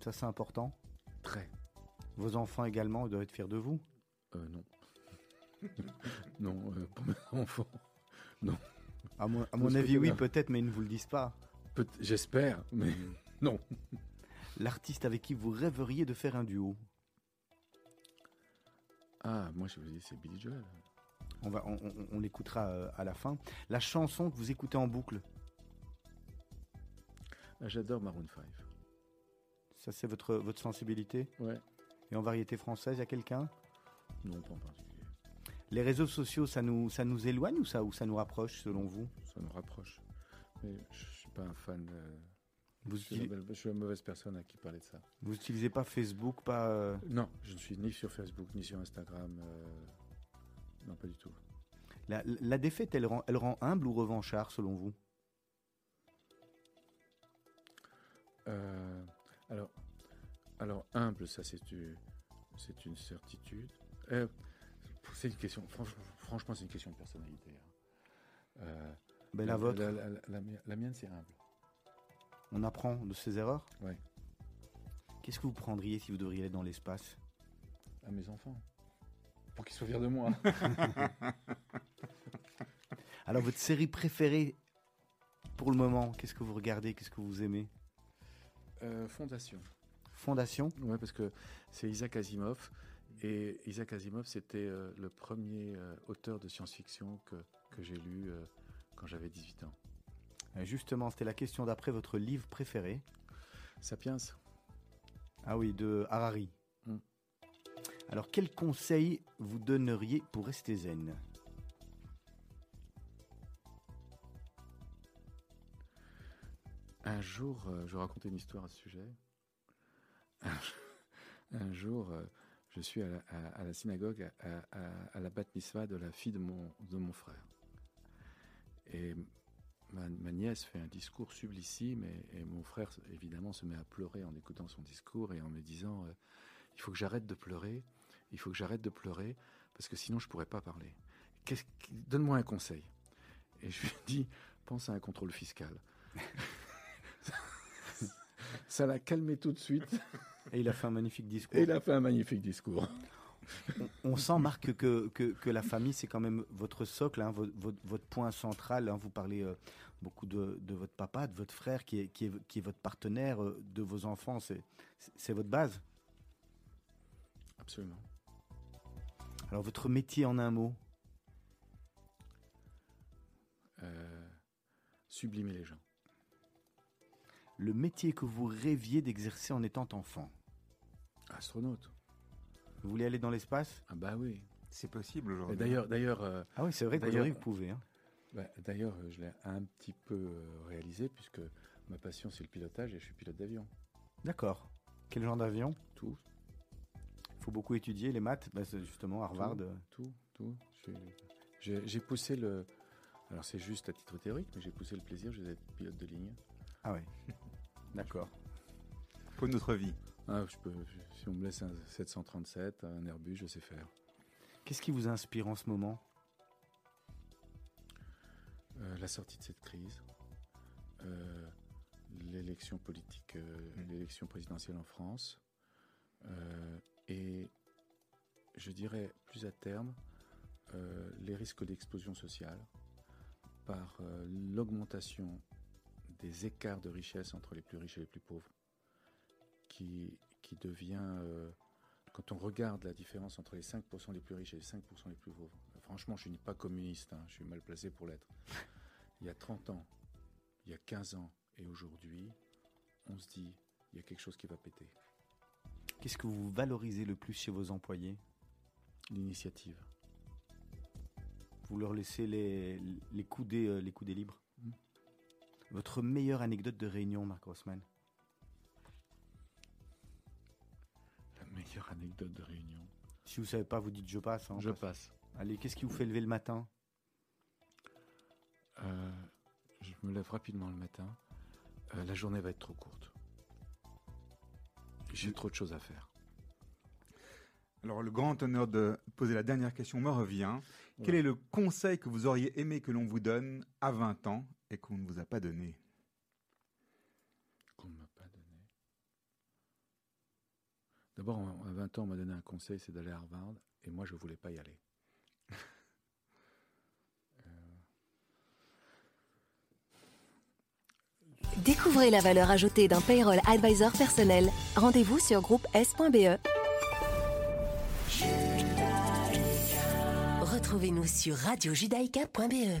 [SPEAKER 6] Ça, c'est important.
[SPEAKER 8] Très.
[SPEAKER 6] Vos enfants également doivent être fiers de vous.
[SPEAKER 8] Euh, non. non, euh, pour mes enfants. Non.
[SPEAKER 6] À mon, à mon avis, oui, peut-être, mais ils ne vous le disent pas.
[SPEAKER 8] Peut- J'espère, mais non.
[SPEAKER 6] L'artiste avec qui vous rêveriez de faire un duo?
[SPEAKER 8] Ah, moi je vous dis, c'est Billy Joel.
[SPEAKER 6] On, va, on, on- on l'écoutera euh, à la fin. La chanson que vous écoutez en boucle,
[SPEAKER 8] Ah, J'adore Maroon 5.
[SPEAKER 6] ça c'est votre, votre sensibilité
[SPEAKER 8] Ouais.
[SPEAKER 6] Et en variété française, il y a quelqu'un?
[SPEAKER 8] Non, pas en particulier.
[SPEAKER 6] Les réseaux sociaux, ça nous, ça nous éloigne ou ça, ou ça nous rapproche selon vous?
[SPEAKER 8] Ça nous rapproche. Mais je suis pas un fan. de-
[SPEAKER 6] Vous
[SPEAKER 8] je, suis
[SPEAKER 6] utilisez-
[SPEAKER 8] belle- je suis la mauvaise personne à qui parler de ça.
[SPEAKER 6] Vous n'utilisez pas Facebook, pas... euh,
[SPEAKER 8] Non, je ne suis ni sur Facebook ni sur Instagram. euh, Non, pas du tout.
[SPEAKER 6] La, la défaite, elle rend, elle rend humble ou revanchard selon vous?
[SPEAKER 8] Euh, alors, alors humble, ça c'est une, c'est une certitude. Euh, c'est une question. franch- franchement, c'est une question de personnalité. hein. Euh,
[SPEAKER 6] Ben, la vôtre.
[SPEAKER 8] La, la- la- la mi- la mienne, c'est humble.
[SPEAKER 6] On apprend de ses erreurs?
[SPEAKER 8] Ouais.
[SPEAKER 6] Qu'est-ce que vous prendriez si vous devriez aller dans l'espace?
[SPEAKER 8] À mes enfants, pour qu'ils soient fiers de moi.
[SPEAKER 6] Alors, votre série préférée pour le moment, qu'est-ce que vous regardez Qu'est-ce que vous aimez?
[SPEAKER 8] Euh, fondation.
[SPEAKER 6] Fondation?
[SPEAKER 8] Ouais, parce que c'est Isaac Asimov. Et Isaac Asimov, c'était euh, le premier euh, auteur de science-fiction que, que j'ai lu euh, quand j'avais 18 ans.
[SPEAKER 6] Justement, c'était la question d'après votre livre préféré.
[SPEAKER 8] Sapiens
[SPEAKER 6] Ah oui, de Harari. Alors, quel conseil vous donneriez pour rester zen?
[SPEAKER 8] Un jour, euh, je racontais une histoire à ce sujet. Un, jour, euh, je suis à la, synagogue à, la bat mitzvah de la fille de mon, de mon frère. Et ma, nièce fait un discours sublissime et, et mon frère, évidemment, se met à pleurer en écoutant son discours et en me disant euh, Il faut que j'arrête de pleurer, il faut que j'arrête de pleurer, parce que sinon je ne pourrais pas parler. Donne-moi un conseil. Et je lui dis Pense à un contrôle fiscal. Ça l'a calmé tout de suite.
[SPEAKER 6] Et il a fait un magnifique discours.
[SPEAKER 8] Et il a fait un magnifique discours.
[SPEAKER 6] On, on sent, Marc, que, que, que la famille, c'est quand même votre socle, hein, votre, point central. hein. Vous parlez euh, beaucoup de, de votre papa, de votre frère, qui est, qui est, qui est votre partenaire, euh, de vos enfants. C'est votre base.
[SPEAKER 8] Absolument.
[SPEAKER 6] Alors, votre métier en un mot
[SPEAKER 8] Euh, sublimer les gens.
[SPEAKER 6] Le métier que vous rêviez d'exercer en étant enfant
[SPEAKER 8] Astronaute.
[SPEAKER 6] Vous voulez aller dans l'espace?
[SPEAKER 8] Ah bah oui.
[SPEAKER 7] C'est possible aujourd'hui.
[SPEAKER 8] D'ailleurs, d'ailleurs. euh,
[SPEAKER 6] Ah oui, c'est vrai
[SPEAKER 8] d'ailleurs-
[SPEAKER 6] qu'aujourd'hui, vous pouvez. hein.
[SPEAKER 8] bah, d'ailleurs, je l'ai un petit peu euh, réalisé puisque ma passion c'est le pilotage et je suis pilote d'avion.
[SPEAKER 6] D'accord. Quel genre d'avion?
[SPEAKER 8] Tout.
[SPEAKER 6] Faut beaucoup étudier les maths. Bah, c'est justement, Harvard.
[SPEAKER 8] Tout, tout. J'ai poussé le. Alors c'est juste à titre théorique, mais j'ai poussé le plaisir, je vais être pilote de ligne.
[SPEAKER 6] Ah ouais. D'accord.
[SPEAKER 7] Pour notre vie.
[SPEAKER 8] Ah, je peux, si on me laisse un 737, un Airbus, je sais faire.
[SPEAKER 6] Qu'est-ce qui vous inspire en ce moment?
[SPEAKER 8] Euh, la sortie de cette crise, euh, l'élection politique, euh, l'élection présidentielle en France, euh, et je dirais plus à terme euh, les risques d'explosion sociale par euh, l'augmentation des écarts de richesse entre les plus riches et les plus pauvres, qui, qui devient, euh, quand on regarde la différence entre les 5% les plus riches et les 5% les plus pauvres, franchement je ne suis pas communiste, hein, je suis mal placé pour l'être. Il y a 30 ans, il y a 15 ans et aujourd'hui, on se dit, il y a quelque chose qui va péter.
[SPEAKER 6] Qu'est-ce que vous valorisez le plus chez vos employés
[SPEAKER 8] L'initiative.
[SPEAKER 6] Vous leur laissez les, les, coudées, euh, les coudées libres?
[SPEAKER 8] Mm.
[SPEAKER 6] Votre meilleure anecdote de réunion, Marc Rossmann
[SPEAKER 8] La meilleure anecdote de réunion.
[SPEAKER 6] Si vous savez pas, vous dites je passe. hein,
[SPEAKER 8] Je
[SPEAKER 6] passe.
[SPEAKER 8] passe.
[SPEAKER 6] Allez, qu'est-ce qui vous fait lever le matin?
[SPEAKER 8] Euh, je me lève rapidement le matin. Euh, la journée va être trop courte. J'ai trop de choses à faire.
[SPEAKER 7] Alors, le grand honneur de poser la dernière question me revient. Quel est le conseil que vous auriez aimé que l'on vous donne à 20 ans et qu'on ne vous a pas donné?
[SPEAKER 8] Qu'on ne m'a pas donné. D'abord, à 20 ans, on m'a donné un conseil, c'est d'aller à Harvard. Et moi, je ne voulais pas y aller.
[SPEAKER 3] Découvrez la valeur ajoutée d'un payroll advisor personnel. Rendez-vous sur groupe S.be. Retrouvez-nous sur radiojudaïka.be.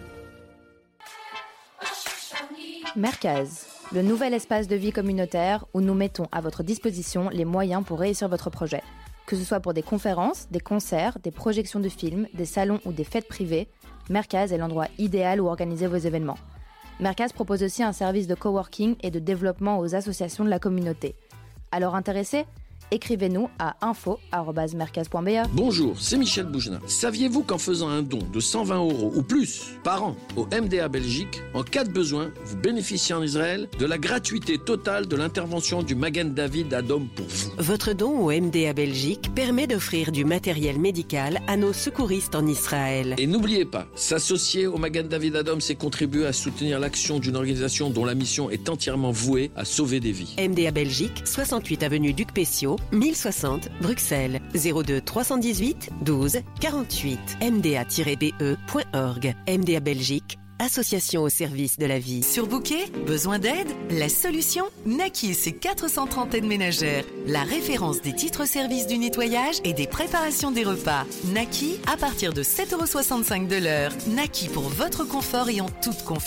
[SPEAKER 11] Merkaz, le nouvel espace de vie communautaire où nous mettons à votre disposition les moyens pour réussir votre projet. Que ce soit pour des conférences, des concerts, des projections de films, des salons ou des fêtes privées, Merkaz est l'endroit idéal où organiser vos événements. Merkaz propose aussi un service de coworking et de développement aux associations de la communauté. Alors intéressé Écrivez-nous à info.mercaz.be.
[SPEAKER 12] Bonjour, c'est Michel Boujna. Saviez-vous qu'en faisant un don de 120 euros ou plus par an au MDA Belgique, en cas de besoin, vous bénéficiez en Israël de la gratuité totale de l'intervention du Magen David Adom pour vous?
[SPEAKER 13] Votre don au MDA Belgique permet d'offrir du matériel médical à nos secouristes en Israël.
[SPEAKER 12] Et n'oubliez pas, s'associer au Magen David Adom, c'est contribuer à soutenir l'action d'une organisation dont la mission est entièrement vouée à sauver des vies.
[SPEAKER 13] MDA Belgique, 68 avenue Duc Pessio, 1060 Bruxelles 02 318 12 48 mda-be.org MDA Belgique Association au service de la vie.
[SPEAKER 14] Sur Bouquet, besoin d'aide La solution Naki et ses 430 aides ménagères. La référence des titres services du nettoyage et des préparations des repas. Naki à partir de 7,65€ de l'heure. Naki pour votre confort et en toute confiance.